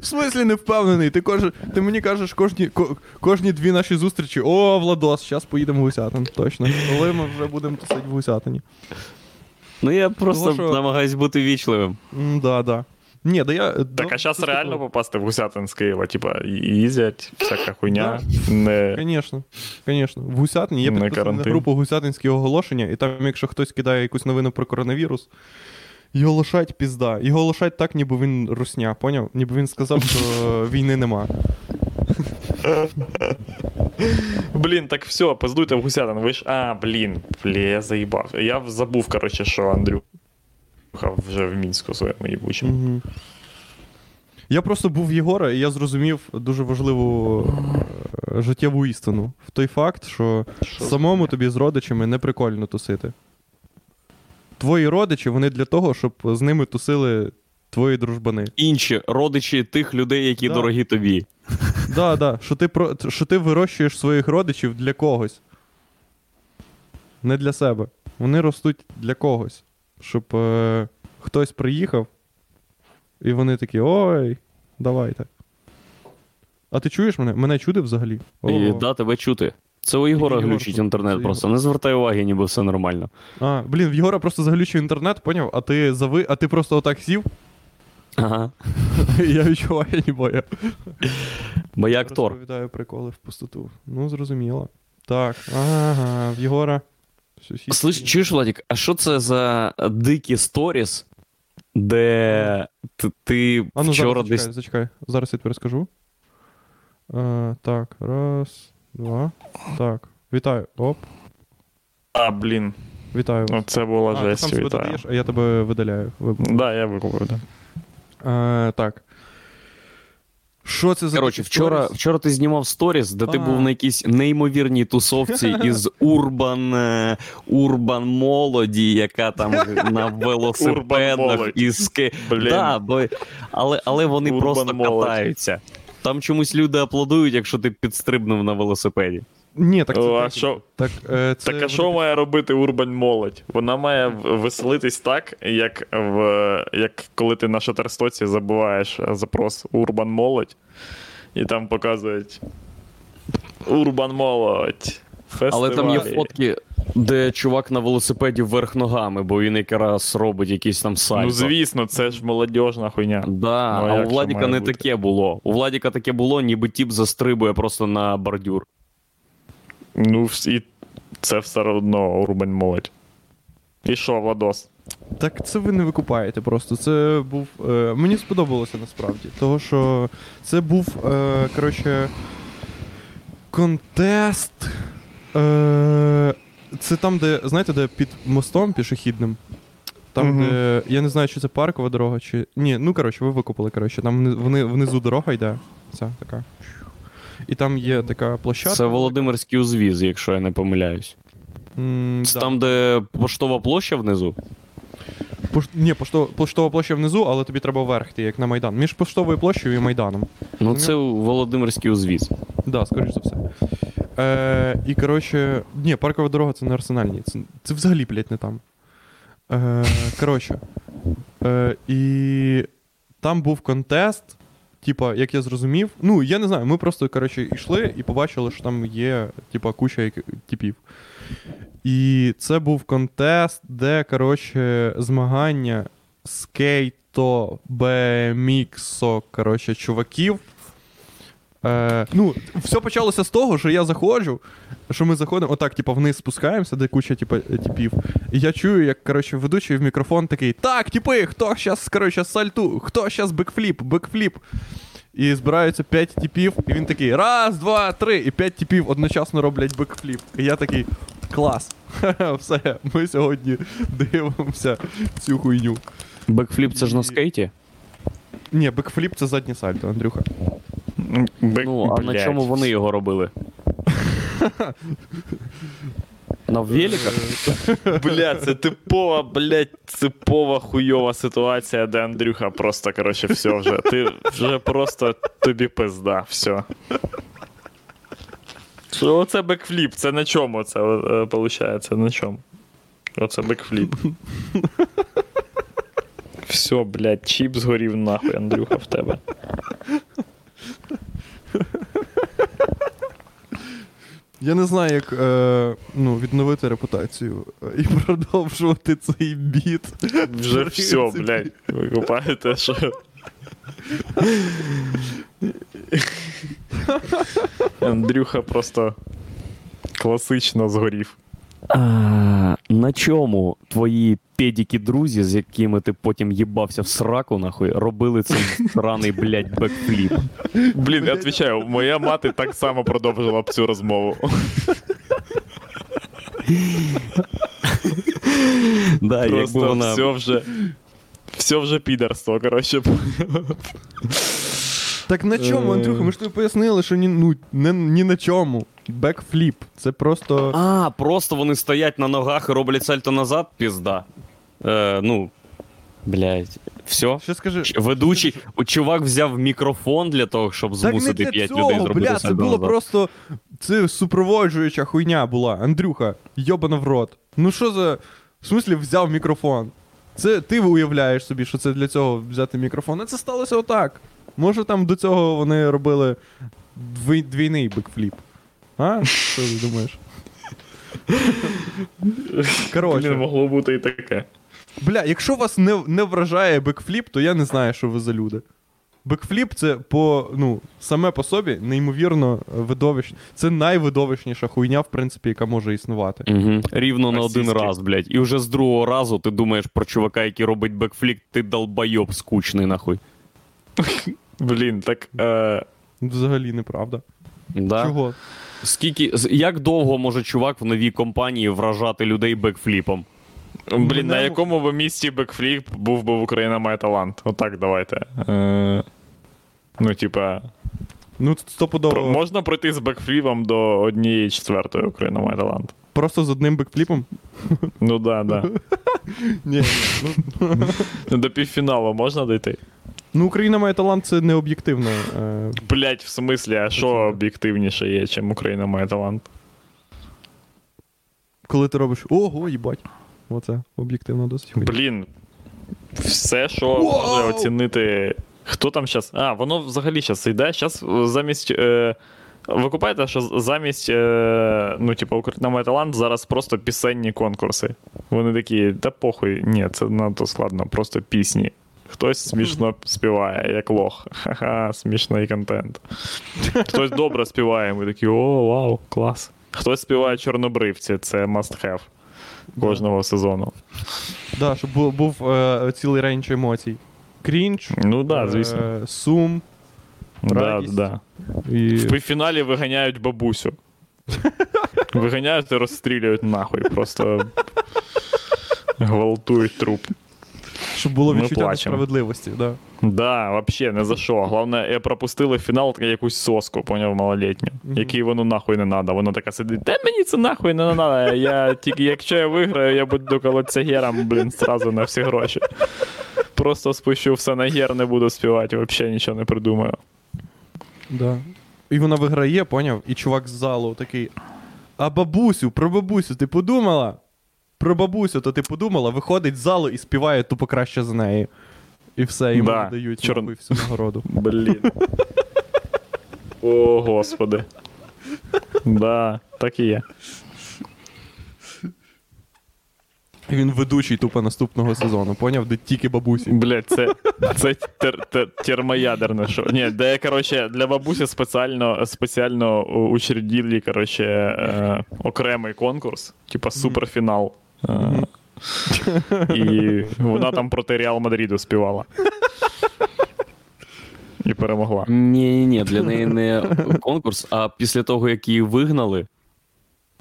В смислі не впевнений. Ти, кож... ти мені кажеш кожні, ко... кожні дві наші зустрічі. О, Владос, зараз поїдемо в Гусятин. Точно. Коли ми вже будемо тусити в Гусятині. Ну я просто Того, що- намагаюсь бути вічливим. Так, Да, да. Ні, да я. Так, а зараз реально попасти в Гусятин з Києва, типа, їздять, всяка хуйня. Не... Звісно, звісно. В Гусятині є Не підписана на групу гусятинські оголошення, і там, якщо хтось кидає якусь новину про коронавірус, його лишать пізда. Його лишать так, ніби він русня, поняв? Ніби він сказав, що війни нема. Блін, так все, поздуйте в Гусятин. Ви ж. А, блін, блін, я заїбав. Я забув, коротше, що Андрюха вже в Мінську своєму їбучому. Я просто був в Єгора, і я зрозумів дуже важливу е, життєву істину. В той факт, що Що самому тобі з родичами не прикольно тусити. Твої родичі, вони для того, щоб з ними тусили твої дружбани. Інші родичі тих людей, які Да. дорогі тобі. Да, да, що ти, про... що ти вирощуєш своїх родичів для когось. Не для себе. Вони ростуть для когось. Щоб е... хтось приїхав, і вони такі: ой, давайте. А ти чуєш мене? Мене чути взагалі? І да, тебе чути. Це у Єгора глючить інтернет це просто. Не звертай уваги, ніби все нормально. А, блін, в Єгора просто заглючив інтернет, поняв? А ти зави... а ти просто отак сів, Ага. я відчуваю, ніби я. Бо я актор. Я Розповідаю приколи в пустоту. Ну, зрозуміло. Так, ага, в Єгора. Слиш, чуєш, Владік, а що це за дикі сторіс, де ти, ти А ну вчора зараз десь. зачекай, зачекай. Зараз я тобі розкажу. Е, так, раз, два. Так. Вітаю. Оп. А, блін, Вітаю вас. ну це була а, ти сам жесть, себе вітаю. додаєш, а я тебе видаляю. Вибач. Да, я викупив, да. Е, так. Що це за Коротше, вчора, сторіс? вчора ти знімав сторіс, де ти був на якійсь неймовірній тусовці із урбан, е, урбан молоді, яка там на велосипедах із ски. Да, бо, але, але вони Урбан просто молодь. катаються. Там чомусь люди аплодують, якщо ти підстрибнув на велосипеді. Ні, так це. О, а так, що? Так, е, це Так а що має робити урбань молодь? Вона має веселитись так, як в як коли ти на шатерстоці забуваєш запрос Урбан молодь, і там показують Урбан молодь. Але там є фотки, де чувак на велосипеді вверх ногами, бо він якраз робить якийсь там сальто. Ну звісно, це ж молодіжна хуйня. Да, Ну, а а у Владіка не бути? таке було. У Владіка таке було, ніби тіп застрибує просто на бордюр. Ну і це все одно урбань молодь. І що, Владос? Так це ви не викупаєте просто. Це був. Е, мені сподобалося насправді. Того, що це був, е, коротше, контест. Е, це там, де, знаєте, де під мостом пішохідним. Там, Мгм. де. Я не знаю, чи це паркова дорога, чи. Ні, ну коротше, ви викупили, коротше. Там вони, внизу дорога йде. Ця така. І там є така площадка. Це Володимирський узвіз, якщо я не помиляюсь. М, Це да. там, де поштова площа внизу. Пош... Ні, поштова, поштова площа внизу, але тобі треба вверх йти, як на Майдан. Між поштовою площею і Майданом. Ну, це Володимирський узвіз. Да, скоріш за все. Е, і коротше, ні, паркова дорога це не арсенальні. Це, це взагалі, блядь, не там. Е, коротше. Е, і там був контест. Типа, як я зрозумів, ну я не знаю, ми просто коротше йшли і побачили, що там є, типа, куча типів. І це був контест, де, коротше, змагання скейто, BMX о, коротше, чуваків. Е, ну, все почалося з того, що я заходжу, що ми заходимо, отак, типу, вниз спускаємося, де куча типу, типів. І я чую, як коротше, ведучий в мікрофон такий: Так, типи, хто зараз, коротше, сальту, хто зараз бекфліп, бекфліп. І збираються 5 типів, і він такий: раз, два, три, і 5 типів одночасно роблять бекфліп. І я такий, клас. Все, ми сьогодні дивимося цю хуйню. Бекфліп це ж на скейті? Ні, бекфліп це заднє сальто, Андрюха. Бек- Ну, а на блядь. чому вони його робили? На великах? Бля, це типова, блядь, типова хуйова ситуація, де Андрюха просто, коротше, все вже. Ти вже просто тобі пизда, все. Що оце бекфліп? Це на чому це виходить? На чому? Оце бекфліп. Все, блядь, чіп згорів нахуй, Андрюха, в тебе. Я не знаю, як е, ну, відновити репутацію е, і продовжувати цей біт. Вже все, блядь. Викупаєте, що. Андрюха просто класично згорів. На чому твої педіки друзі, з якими ти потім їбався в сраку, нахуй, робили цей сраний, блядь, бекфліп? Блін, я відповідаю, моя мати так само продовжила б цю розмову. Да, якби Просто вона... все вже. Все вже підерство, коротше. Так на чому. Андрюха? Ми ж тобі пояснили, що ні, ну, не, ні на чому. Бекфліп. Це просто. А, просто вони стоять на ногах і роблять сальто назад, пізда. Е, ну, блядь, все. Що скажи? Ведучий, чувак взяв мікрофон для того, щоб змусити 5 людей зробити бля, це було назад. просто. Це супроводжуюча хуйня була. Андрюха, йобана в рот. Ну що за. В смислі взяв мікрофон? Це ти уявляєш собі, що це для цього взяти мікрофон. А це сталося отак. Може там до цього вони робили двійний бекфліп. А? Що ти думаєш? Коротше, могло бути і таке. бля, якщо вас не, не вражає бекфліп, то я не знаю, що ви за люди. Бекфліп це по, ну, саме по собі неймовірно видовищне. Це найвидовищніша хуйня, в принципі, яка може існувати. Угу. Рівно на один раз, блядь. І вже з другого разу ти думаєш про чувака, який робить бекфліп, ти долбойоб скучний, нахуй. Блін, так. Е... Взагалі неправда. Да? Чого? Скільки, як довго може чувак в новій компанії вражати людей бекфліпом? Блін, на якому б місці бекфліп був би в Україна має талант? Отак давайте. Е... Ну, типа, Ну, стопудово. про... можна пройти з бекфліпом до однієї четвертої Україна має талант. Просто з одним бекфліпом? Ну да, да. Ні. Ну, Ну, До півфіналу можна дійти? Ну, Україна має талант, це не об'єктивно. Е, Блять, в смислі, а що об'єктивніше є, чим Україна має талант? коли ти робиш ого, їбать. Оце об'єктивно досить. Блін, все, що Вау! може оцінити. Хто там зараз? А, воно взагалі зараз йде. Зараз замість. Е... Ви купаєте, що замість, е... ну, типу, Україна має талант, зараз просто пісенні конкурси. Вони такі, та похуй, ні, це надто складно, просто пісні. Хтось смішно співає, як лох. Ха-ха, смішний контент. Хтось добре співає, ми такі, о, вау, клас. Хтось співає чорнобривці, це must have кожного сезону. Да, щоб був, був е, цілий рейндж емоцій. Крінж, Ну так, да, звісно. е, сум Да, радість. да. і. В півфіналі виганяють бабусю. Виганяють і розстрілюють нахуй. Просто гвалтують труп. Щоб було відчуття плачемо. несправедливості, да. Да, вообще, не за що. Головне, я пропустили фінал якусь соску, поняв, малолітню. Мгм. Якій воно нахуй не надо. Вона така сидить, та мені це нахуй не надо. Я тільки, якщо я виграю, я буду колоться гером, блін, сразу на всі гроші. Просто спущу все на гер, не буду співати, взагалі нічого не придумаю. Да. І вона виграє, поняв? І чувак з залу такий. А бабусю, про бабусю, ти подумала? Про бабусю, то ти подумала, виходить з залу і співає тупо краще за неї. І все, йому Да, дають чор- всю нагороду. Блін. О, господи. Да, так і є. Він ведучий тупо наступного сезону, поняв? Де тільки бабусі. Блять, це, це тер, тер, термоядерне шоу. Ні, де, коротше, для бабусі спеціально, спеціально учредили, коротше, е, окремий конкурс, типа суперфінал. І вона там проти Реал Мадриду співала. І перемогла. Ні, ні, ні, для неї не конкурс, а після того, як її вигнали,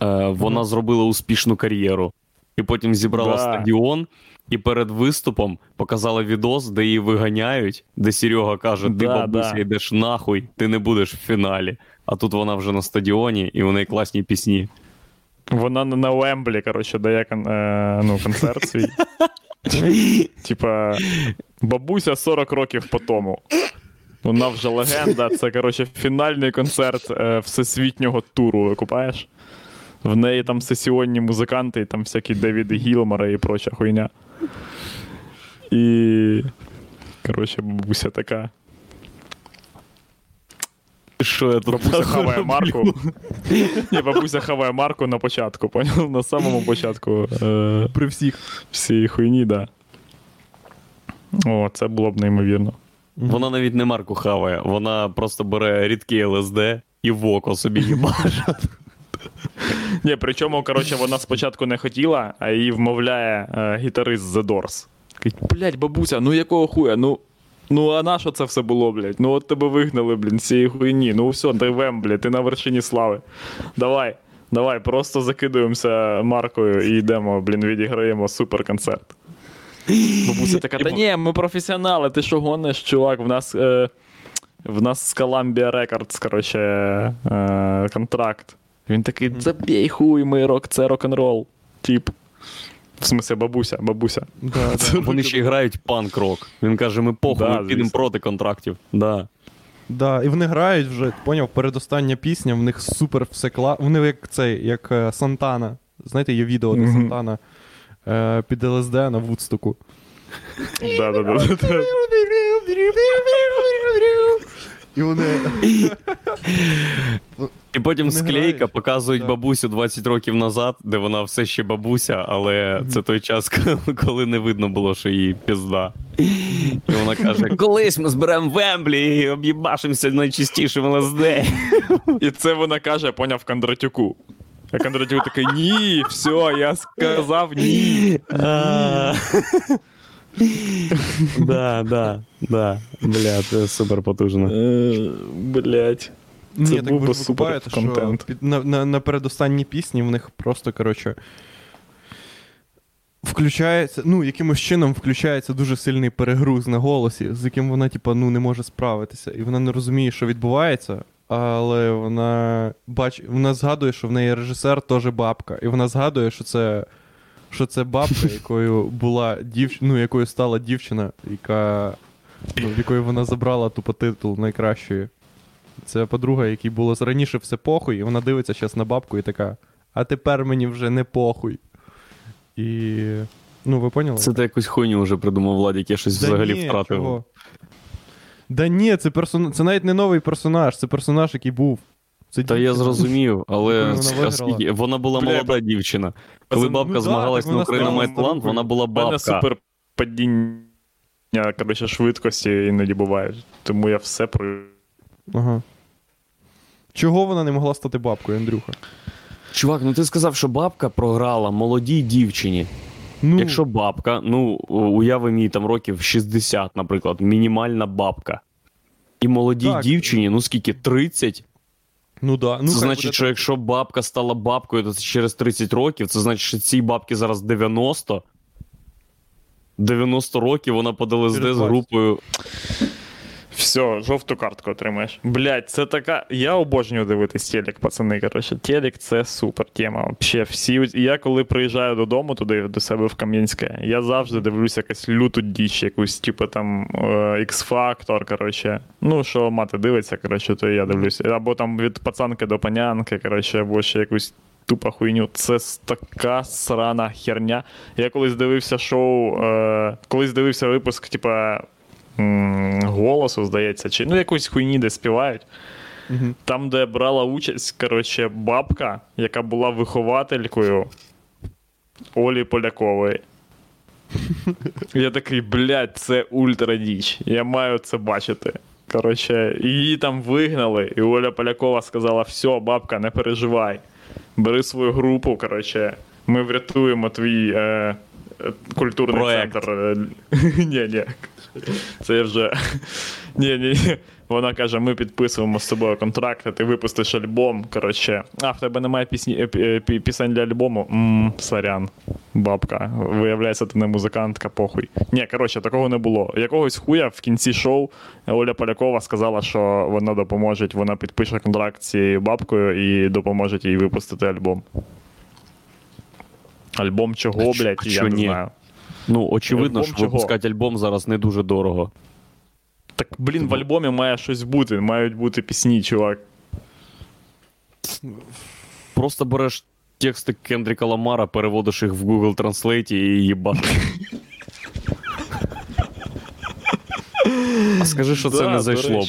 е, вона зробила успішну кар'єру. І потім зібрала Да. стадіон, і перед виступом показала відос, де її виганяють, де Серега каже: Ти, Да, бабуся, да. йдеш нахуй, ти не будеш в фіналі. А тут вона вже на стадіоні, і у неї класні пісні. Вона на- на Уемблі, коротше, дає е, ну, концерт свій. Типа, бабуся 40 років по тому. Вона вже легенда. Це, коротше, фінальний концерт е, всесвітнього туру, викупаєш? В неї там сесіонні музиканти, і там всякі Девіди Гілмори і проча хуйня. І. Коротше, бабуся така. Що я тут Бабуся хаває роблю? марку. Ні, бабуся хаває марку на початку, поняв? На самому початку е, При всіх. всієї хуйні, да. О, це було б неймовірно. Вона навіть не марку хаває, вона просто бере рідкий ЛСД і в око собі їбаже. Ні, причому, коротше, вона спочатку не хотіла, а її вмовляє е, гітарист The Doors. Блядь, бабуся, ну якого хуя? Ну, ну а на що це все було, блядь? Ну от тебе вигнали, блін, з цієї хуйні. Ну все, ти Вемблі, ти на вершині слави. Давай, давай, просто закидуємося маркою і йдемо, блін, відіграємо суперконцерт. Бабуся така, та ні, ми професіонали, ти що гониш, чувак, в нас. Е, в нас з Columbia Records, коротше, е, контракт. Він такий, забій хуй, ми рок, це рок-н-рол. Тип. В смысле, бабуся, бабуся. Да, да. Вони ще грають панк-рок. Він каже: ми похуй, Да, ми підемо проти контрактів. Да. Да, і вони грають вже, поняв, передостання пісня, в них супер все кла. Вони як цей, як е, Сантана. Знаєте, є відео, де. Сантана е, під ЛСД на Вудстоку. Да-да-да. І вони. І потім Вони склейка грають. показують бабусю 20 років назад, де вона все ще бабуся, але це той час, коли не видно було, що її пізда. І вона каже: колись ми зберемо Вемблі і об'їбашимося найчистішим ЛСД. І це вона каже, поняв Кондратюку. А Кондратюк такий, ні, все, я сказав ні. Да, да, да. Бля, це супер потужно. Блять. Ні, Це так був ви би супер що контент. під, на, на, на передостанній пісні в них просто, коротше. Включається, ну, якимось чином включається дуже сильний перегруз на голосі, з яким вона, типа, ну, не може справитися. І вона не розуміє, що відбувається, але вона бач, вона згадує, що в неї режисер теж бабка. І вона згадує, що це, що це бабка, якою була дівчина, ну, якою стала дівчина, яка, ну, в якої вона забрала тупо титул найкращої. Це подруга, якій було раніше все похуй, і вона дивиться зараз на бабку і така: а тепер мені вже не похуй. І. Ну, ви поняли? Це ти якусь хуйню вже придумав Владик, я щось взагалі ні, втратив. чого? Да ні, це персон... це навіть не новий персонаж, це персонаж, який був. Це Та я зрозумів, але вона вона була Бля, молода дівчина. Коли ну бабка да, змагалась так на талант, старою. вона була У мене бабка. супер падіння, коротше, швидкості іноді бувають. Тому я все про. Ага. Чого вона не могла стати бабкою, Андрюха? Чувак, ну ти сказав, що бабка програла молодій дівчині. Ну, Якщо бабка, ну уяви мій там років 60, наприклад, мінімальна бабка. І молодій Так. дівчині, ну скільки, 30? Ну да. Ну, це значить, буде що так. якщо бабка стала бабкою, то це через 30 років, це значить, що цій бабці зараз 90. 90 років вона по ЛСД Через з групою. Все, жовту картку отримаєш. Блять, це така. Я обожнюю дивитись телек, пацани. Коротше, телек це супер тема. Вообще, всі. Я коли приїжджаю додому туди до себе в Кам'янське, я завжди дивлюся якусь люту діч, якусь, типу там X-Factor, коротше. Ну, що мати дивиться, коротше, то я дивлюся. Або там від пацанки до панянки, коротше, або ще якусь. Тупа хуйню, це така срана херня. Я колись дивився шоу, е, колись дивився випуск, типа голосу, здається, чи ну якусь хуйні, де співають. Мгм. Там, де брала участь, коротше, бабка, яка була вихователькою Олі Полякової. Я такий, блядь, це ультра діч. Я маю це бачити. Коротше, її там вигнали, і Оля Полякова сказала: все, бабка, не переживай. Бери свою групу, коротше, ми врятуємо твій е, культурний Проект. центр. Е, Ні, ні. Це вже. Ні, ні. Вона каже: ми підписуємо з тобою контракт, а ти випустиш альбом. Коротше, а в тебе немає пісні, е, е, пі- пісень для альбому? Мм, сорян, бабка. Виявляється, ти не музикантка, похуй. Ні, коротше, такого не було. Якогось хуя в кінці шоу Оля Полякова сказала, що вона допоможе, вона підпише контракт з цією бабкою і допоможе їй випустити альбом. Альбом чого, А блядь, а я чо не ні? знаю. Ну, очевидно, Альбом що чого? випускати альбом зараз не дуже дорого. Так, блін, в альбомі має щось бути, мають бути пісні, чувак. Просто береш тексти Кендріка Ламара, переводиш їх в Google Translate і їбаш. А скажи, що це Да, не зайшло.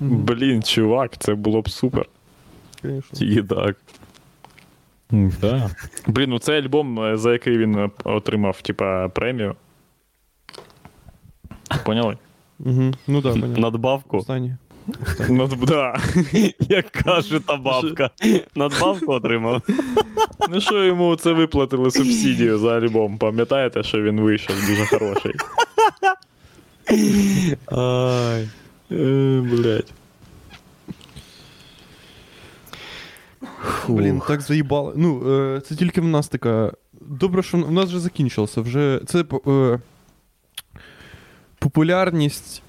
Блін, чувак, це було б супер. Конечно. Так. Да. Блін, ну цей альбом, е, за який він е, отримав, типа, премію. Поняли? Угу. Ну да, понятно. Надбавку. Останнє. Ну, да. Як каже та бабка. Надбавку отримав. Ну що йому це виплатили субсидію за альбом? Пам'ятаєте, що він вийшов дуже хороший? Ай. Е, Блять. Блін, так заїбали. Ну, е, це тільки в нас така. Добре, що в нас вже закінчилося. Вже це е, популярність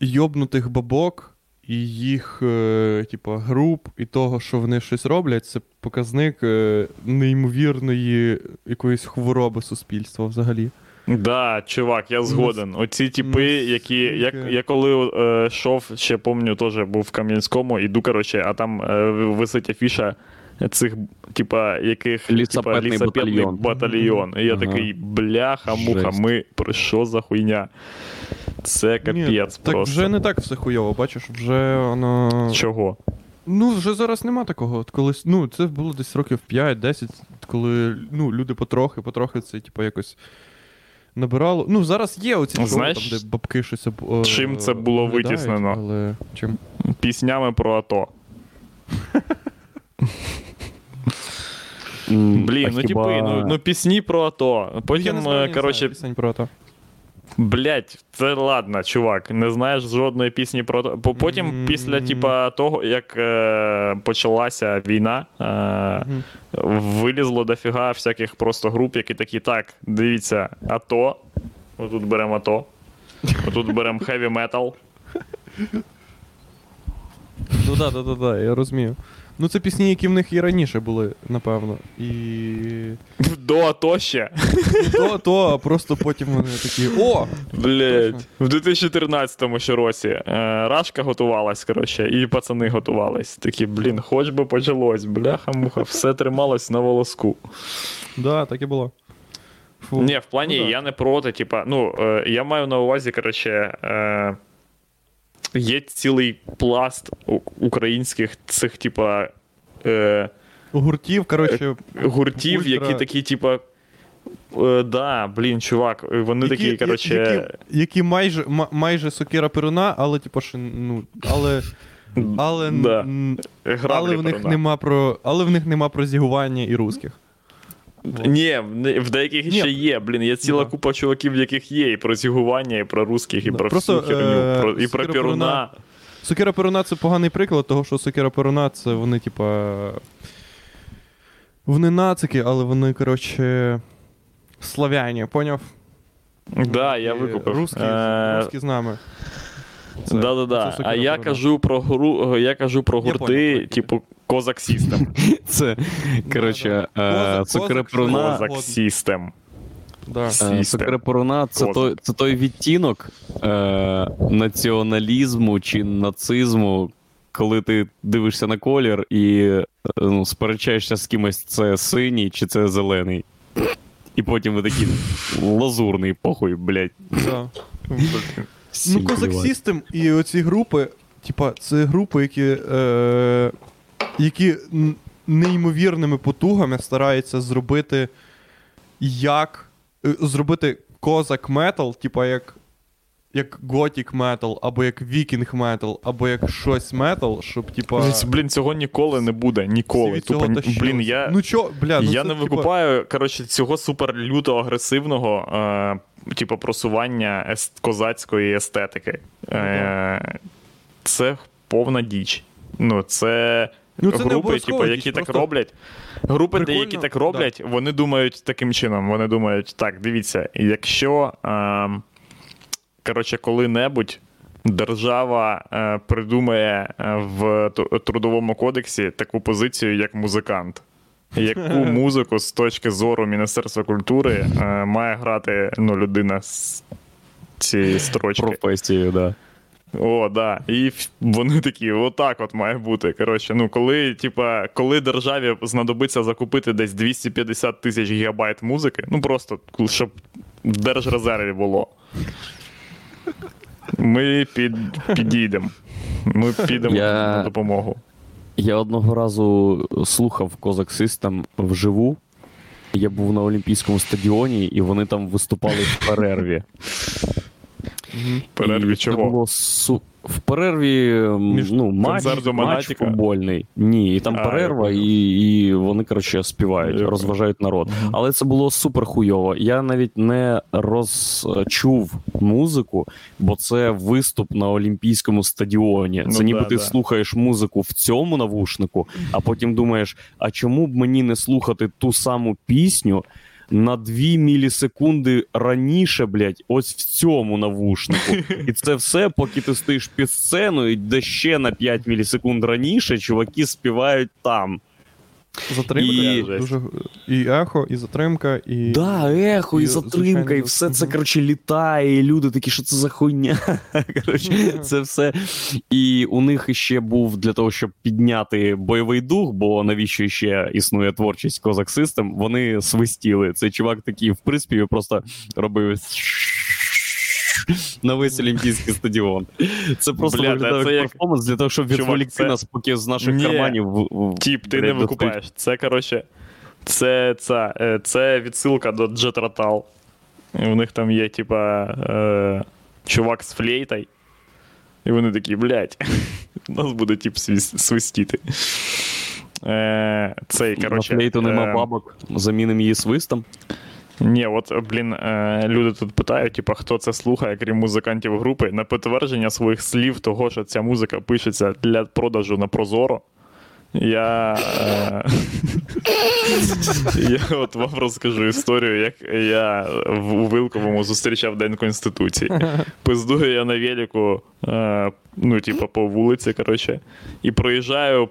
йобнутих бабок і їх, е, типа, груп, і того, що вони щось роблять, це показник е, неймовірної якоїсь хвороби суспільства взагалі. Да, чувак, я згоден. Оці типи, ну, які. Я, я коли е, йшов, ще пам'ятаю, теж був в Кам'янському, іду, коротше, а там е, висить афіша цих, типа, яких типа, батальйон. батальйон. І я Ага. такий, бляха-муха, ми про що за хуйня? Це капець Ні, просто. Так вже не так все хуйово, бачиш, вже воно. Чого? Ну, вже зараз нема такого. От Колись, ну, це було десь років 5-10, коли ну, люди потрохи, потрохи це, типу, якось набирало. Ну, зараз є оці шоу, Знаєш, там, де бабки щось об, е, чим це було витіснено? Але чим? Піснями про АТО. Блін, ну хіба- типи, ну, ну пісні про АТО. Потім, е, коротше, пісень про то. Блять, це ладно, чувак. Не знаєш жодної пісні про то. По- Потім, М. після типа, того, як е, почалася війна, е, Мгм. вилізло дофіга всяких просто груп, які такі, так, дивіться, АТО. Отут беремо АТО. Отут беремо хеві метал. Ну так, так, так, я розумію. Ну, це пісні, які в них і раніше були, напевно. І. До АТО ще. Не то, то, а просто потім вони такі. О! Блять. В 2013 ще році е, Рашка готувалась, коротше, і пацани готувались. Такі, блін, хоч би почалось, бляха-муха, все трималось на волоску. Да, так і було. Фу. Ні, в плані Ну, да. я не проти. Типа, ну, е, я маю на увазі, коротше, е, є цілий пласт українських цих, типа, е, Гуртів, коротше, гуртів, Ультра. які такі, типа. Е, да, блін, чувак, вони такі, коротше. які, які майже, ма- майже сокира перуна, але типу, ну, але, але, Да. але в них нема про, але в них нема про зігування і русських. Ні, в не- в деяких ще є. Блін, є ціла Да. купа чуваків, в яких є і про зігування, і про русських, і Да. про Просто, всю херню, е, про, і про Перуна. Сокира перуна це поганий приклад, того, що сокира перуна це вони, типа. Вони нацики, але вони, коротше. Славяні, поняв? Да, я викупив. Русські, Е, русські з нами. Це- Да-да-да. це А я кажу про гру, я кажу про Я гурти, понял. типу Козак Сістем. Це, коротше, Да, да. е, Козак, Сістем. Да. Е, це той, це той відтінок е, націоналізму чи нацизму, коли ти дивишся на колір і ну, сперечаєшся з кимось, це синій чи це зелений. І потім ви такі лазурний, похуй, блядь. Да. Ну, Козак Сістем і оці групи, типа, це групи, які, е, які неймовірними потугами стараються зробити як е, зробити козак метал, типа як. Як готік метал, або як вікінг метал, або як щось метал, щоб типа. Блін, цього ніколи не буде. Ніколи. Тупо, блін, я, Ну чо, бля, ну я це, не типа, викупаю, коротше, цього супер люто агресивного, е, типу, просування ес- козацької естетики. Е, це повна діч. Ну, це. Ну, це групи, типу, діч, які так просто роблять. Групи, прикольно, які так роблять, вони думають таким чином. Вони думають, так, дивіться, якщо е, коротше, коли-небудь держава е, придумає е, в трудовому кодексі таку позицію, як музикант. Яку музику з точки зору Міністерства культури е, має грати ну, людина з цієї строчки? Професією, да. О, да. І вони такі, отак от має бути. Коротше, ну коли, типа, коли державі знадобиться закупити десь 250 тисяч гігабайт музики, ну просто щоб в держрезерві було. Ми під, підійдемо. Ми підемо Я- на допомогу. Я одного разу слухав Козак System вживу. Я був на Олімпійському стадіоні, і вони там виступали в перерві. Мгм. В перерві І чого? Це було су... В перерві Між ну, матч, матч футбольний. Ні, і там А, перерва, і, і вони, коротше, співають, Я розважають народ. Але це було супер хуйово. Я навіть не розчув музику, бо це виступ на Олімпійському стадіоні. Ну це ніби да, ти да. слухаєш музику в цьому навушнику, а потім думаєш, а чому б мені не слухати ту саму пісню? На 2 мілісекунди раніше, блядь, ось в цьому навушнику. І це все, поки ти стоїш під сценою, де ще на 5 мілісекунд раніше чуваки співають там. Затримка І- дуже і ехо, і затримка, і. Да, ехо, і, І, затримка, і все це, коротше, літає, і люди такі, що це за хуйня. Коротше, це все. І у них ще був для того, щоб підняти бойовий дух, бо навіщо ще існує творчість Козак Систем, вони свистіли. Цей чувак такий в приспіві просто робив. На весь олімпійський стадіон. Це просто Бля, виглядає це як перформанс для того, щоб відволікти це- нас поки з наших Ні. карманів. в- Тіп, ти блядь, не викупаєш. Це, коротше, це, це, це відсилка до. І у них там є, типа, е, чувак з флейтою. І вони такі, блядь, у нас буде тип свистіти. Е, цей, коротше, На флейту нема е, бабок, замінимо її свистом. Ні, от, блін, е, люди тут питають, типа, хто це слухає, крім музикантів групи, на підтвердження своїх слів того, що ця музика пишеться для продажу на Прозоро. Я, е, я от вам розкажу історію, як я у Вилковому зустрічав День Конституції. Пиздую я на велику, е, ну, типа, по вулиці, коротше, і проїжджаю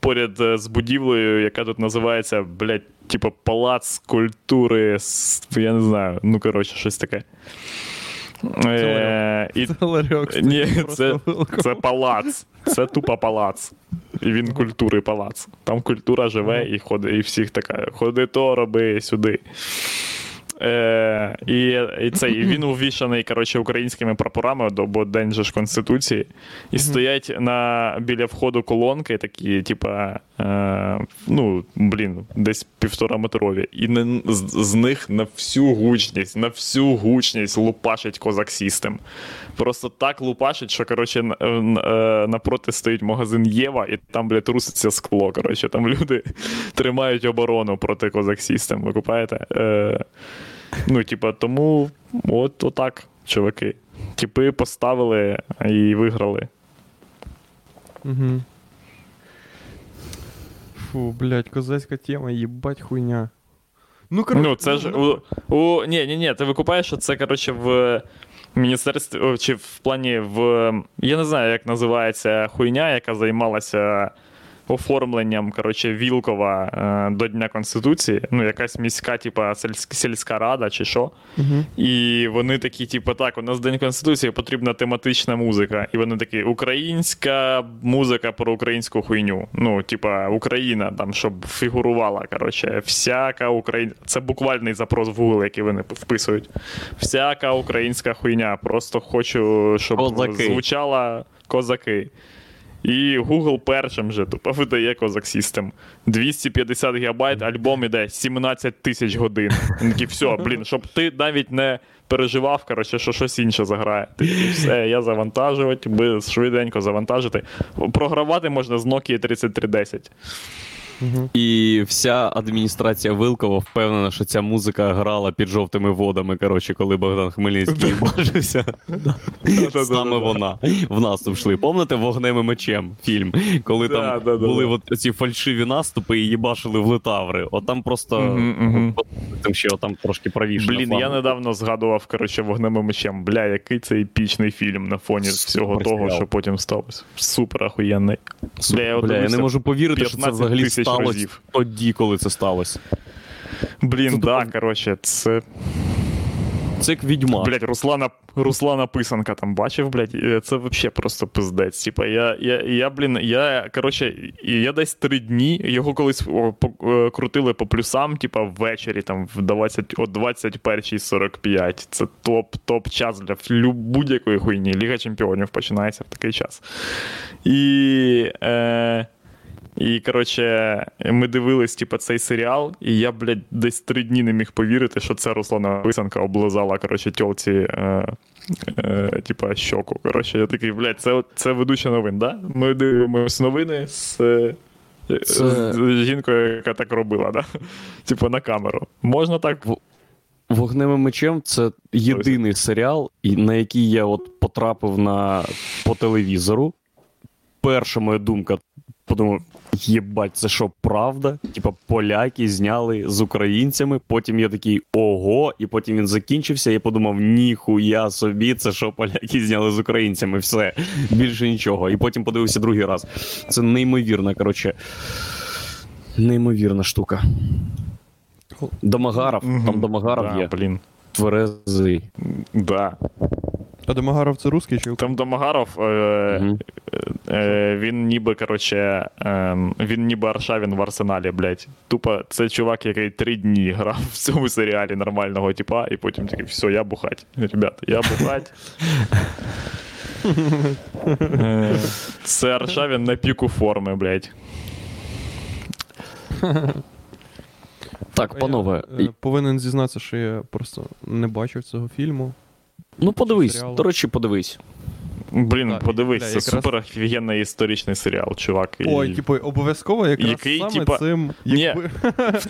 поряд з будівлею, яка тут називається, блядь, типа Палац культури, я не знаю, ну коротше, щось таке. Це ларьок. ні, це, це палац. Це тупо палац. І він культури палац. Там культура живе і ходить, і всіх така: ходи то, роби сюди. Е, і, і, це, і він увішаний коротше, українськими прапорами, до- бо День же ж Конституції. І стоять на, біля входу колонки, такі, типа, ну, блін, десь півтора метрові. І на, з, з них на всю гучність, на всю гучність лупашить козак System. Просто так лупашить, що коротше, е, е, напроти стоїть магазин Єва, і там, блядь, труситься скло. Коротше, там люди тримають оборону проти козак System, ви купаєте? Е, ну, типа, тому от отак, чуваки. Типи поставили і виграли. Угу. Фу, блядь, козацька тема, їбать хуйня. Ну, коротше, Ну, це ж у, у ні, ні, ні, ти викупаєш, що це, коротше, в міністерстві, о, чи в плані в. Я не знаю, як називається хуйня, яка займалася оформленням, коротше, Вілкова е, до Дня Конституції. Ну, якась міська, типа, сільська рада чи що. Угу. І вони такі, типу, так, у нас День Конституції потрібна тематична музика. І вони такі, українська музика про українську хуйню. Ну, типа, Україна, там, щоб фігурувала. Коротше, всяка українська. Це буквальний запрос в Google, який вони вписують. Всяка українська хуйня. Просто хочу, щоб Козаки. звучала козаки. І Google першим же тупо видає Козак System. 250 гігабайт, альбом іде 17 тисяч годин. Він все, блін, щоб ти навіть не переживав, коротше, що щось інше заграє. Ти все, я завантажувати, би швиденько завантажити. Програвати можна з Nokia 3310. І вся адміністрація Вилкова впевнена, що ця музика грала під жовтими водами, коротше, коли Богдан Хмельницький бачився. Саме вона. В наступ йшли. Помните вогнем і мечем фільм? Коли там були от ці фальшиві наступи і їбашили в литаври. От там просто там ще там трошки правіше. Блін, я недавно згадував, коротше, вогнем і мечем. Бля, який це епічний фільм на фоні всього того, що потім сталося. Супер. Бля, я не можу повірити, що це взагалі сталося разів. тоді, коли це сталося. Блін, Це да, тупо- коротше, це. Це як відьма. Блять, Руслана, Руслана Писанка там бачив, блять, це взагалі просто пиздець. Типа, я, я, я, блін, я, коротше, я десь три дні, його колись о, по, е, крутили по плюсам, типа, ввечері, там, в 20, о 21.45. Це топ, топ час для будь-якої хуйні. Ліга чемпіонів починається в такий час. І. Е, і, коротше, ми дивились, типу, цей серіал, і я, блядь, десь три дні не міг повірити, що це Руслана Писанка облизала, коротше, тьолці, е, е, типа, щоку. Коротше, я такий, блядь, це, це ведуча новин, да? Ми дивимося новини з, е, Це- з жінкою, яка так робила, да? Типу, на камеру. Можна так? Вогнем і мечем це єдиний серіал, на який я от потрапив на, по телевізору. Перша моя думка, подумав, єбать, це що, правда? Типа поляки зняли з українцями. Потім я такий ого, і потім він закінчився. Я подумав, ніхуя собі, це що поляки зняли з українцями. Все, більше нічого. І потім подивився другий раз. Це неймовірна, коротше. Неймовірна штука. Домагаров, там Домагаров да, є. Блін. Тверезий. Да. А Домагаров це русський чи Там Домагаров, е, Мгм. е, він ніби, коротше, е, він ніби Аршавін в арсеналі, блядь. Тупо це чувак, який три дні грав в цьому серіалі нормального типа, і потім такий, все, я бухать. Ребята, я бухать. Е, Це Аршавін на піку форми, блядь. Так, панове, Я, е, повинен зізнатися, що я просто не бачив цього фільму. ну подивись. серіалу. До речі, подивись. Блін, Так, подивись, це якраз- супер офігенний історичний серіал, чувак. І- Ой, типу, обов'язково якраз Який, саме типа, цим. ні. Якби...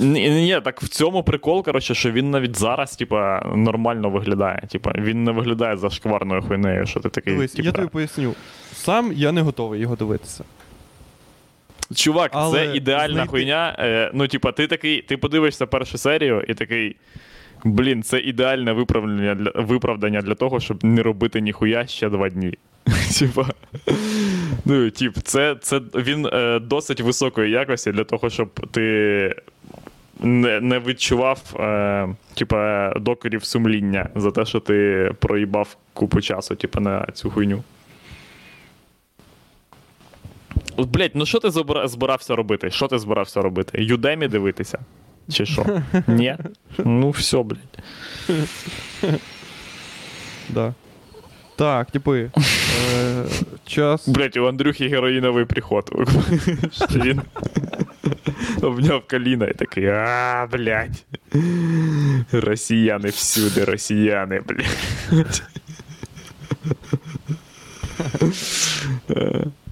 Ні, ні, так в цьому прикол, коротше, що він навіть зараз, типа, нормально виглядає. Типа, він не виглядає зашкварною хуйнею, що ти такий. Дивись, типа, я тобі поясню. Сам я не готовий його дивитися. Чувак, Але це ідеальна знайти- хуйня. Е, ну, типа, ти такий, ти подивишся першу серію і такий. Блін, це ідеальне виправдання для, виправдання для того, щоб не робити ніхуя ще два дні. Типа, ну, тип, це, це він е, досить високої якості для того, щоб ти не, не відчував е, типа, докорів сумління за те, що ти проїбав купу часу, типа, на цю хуйню. От, блять, ну що ти збирався робити? Що ти збирався робити? Юдемі дивитися? Чи що? Ні? Ну, все, блядь. Да. Так, типи. Е, час. Блять, у Андрюхи героїновий приход. Він обняв коліна і такий, а, блядь. Росіяни всюди, росіяни, блядь.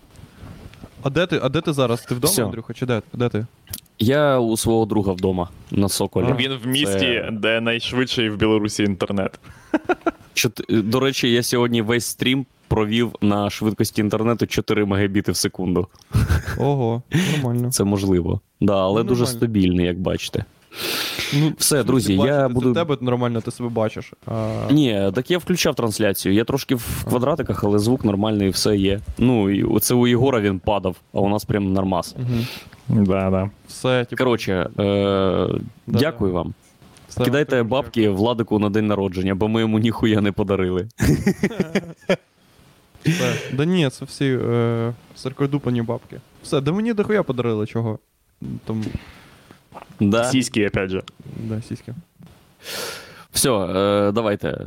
А де ти, а де ти зараз? Ти вдома, Всьо. Андрюха, чи де? Де ти? Я у свого друга вдома на Соколі. А. Він в місті, Це- де найшвидший в Білорусі інтернет. Чот- До речі, я сьогодні весь стрім провів на швидкості інтернету 4 мегабіти в секунду. Ого, нормально. Це можливо. Да, але Ну, дуже нормально. стабільний, як бачите. Ну, Все, друзі, я це буду- в тебе нормально, ти себе бачиш. А... Ні, так я включав трансляцію. Я трошки в квадратиках, але звук нормальний, і все є. Ну, і оце у Єгора він падав, а у нас прям нормас. Угу. Да, да. Все, типу, Коротше, е- дякую вам. все, Кидайте також бабки Владику на день народження, бо ми йому ніхуя не подарили. Все. Да ні, це всі е, саркодупані бабки. Все, да мені дохуя подарили чого. Там, Да. Сиськи, опять же. да, сиськи. Все, е, давайте.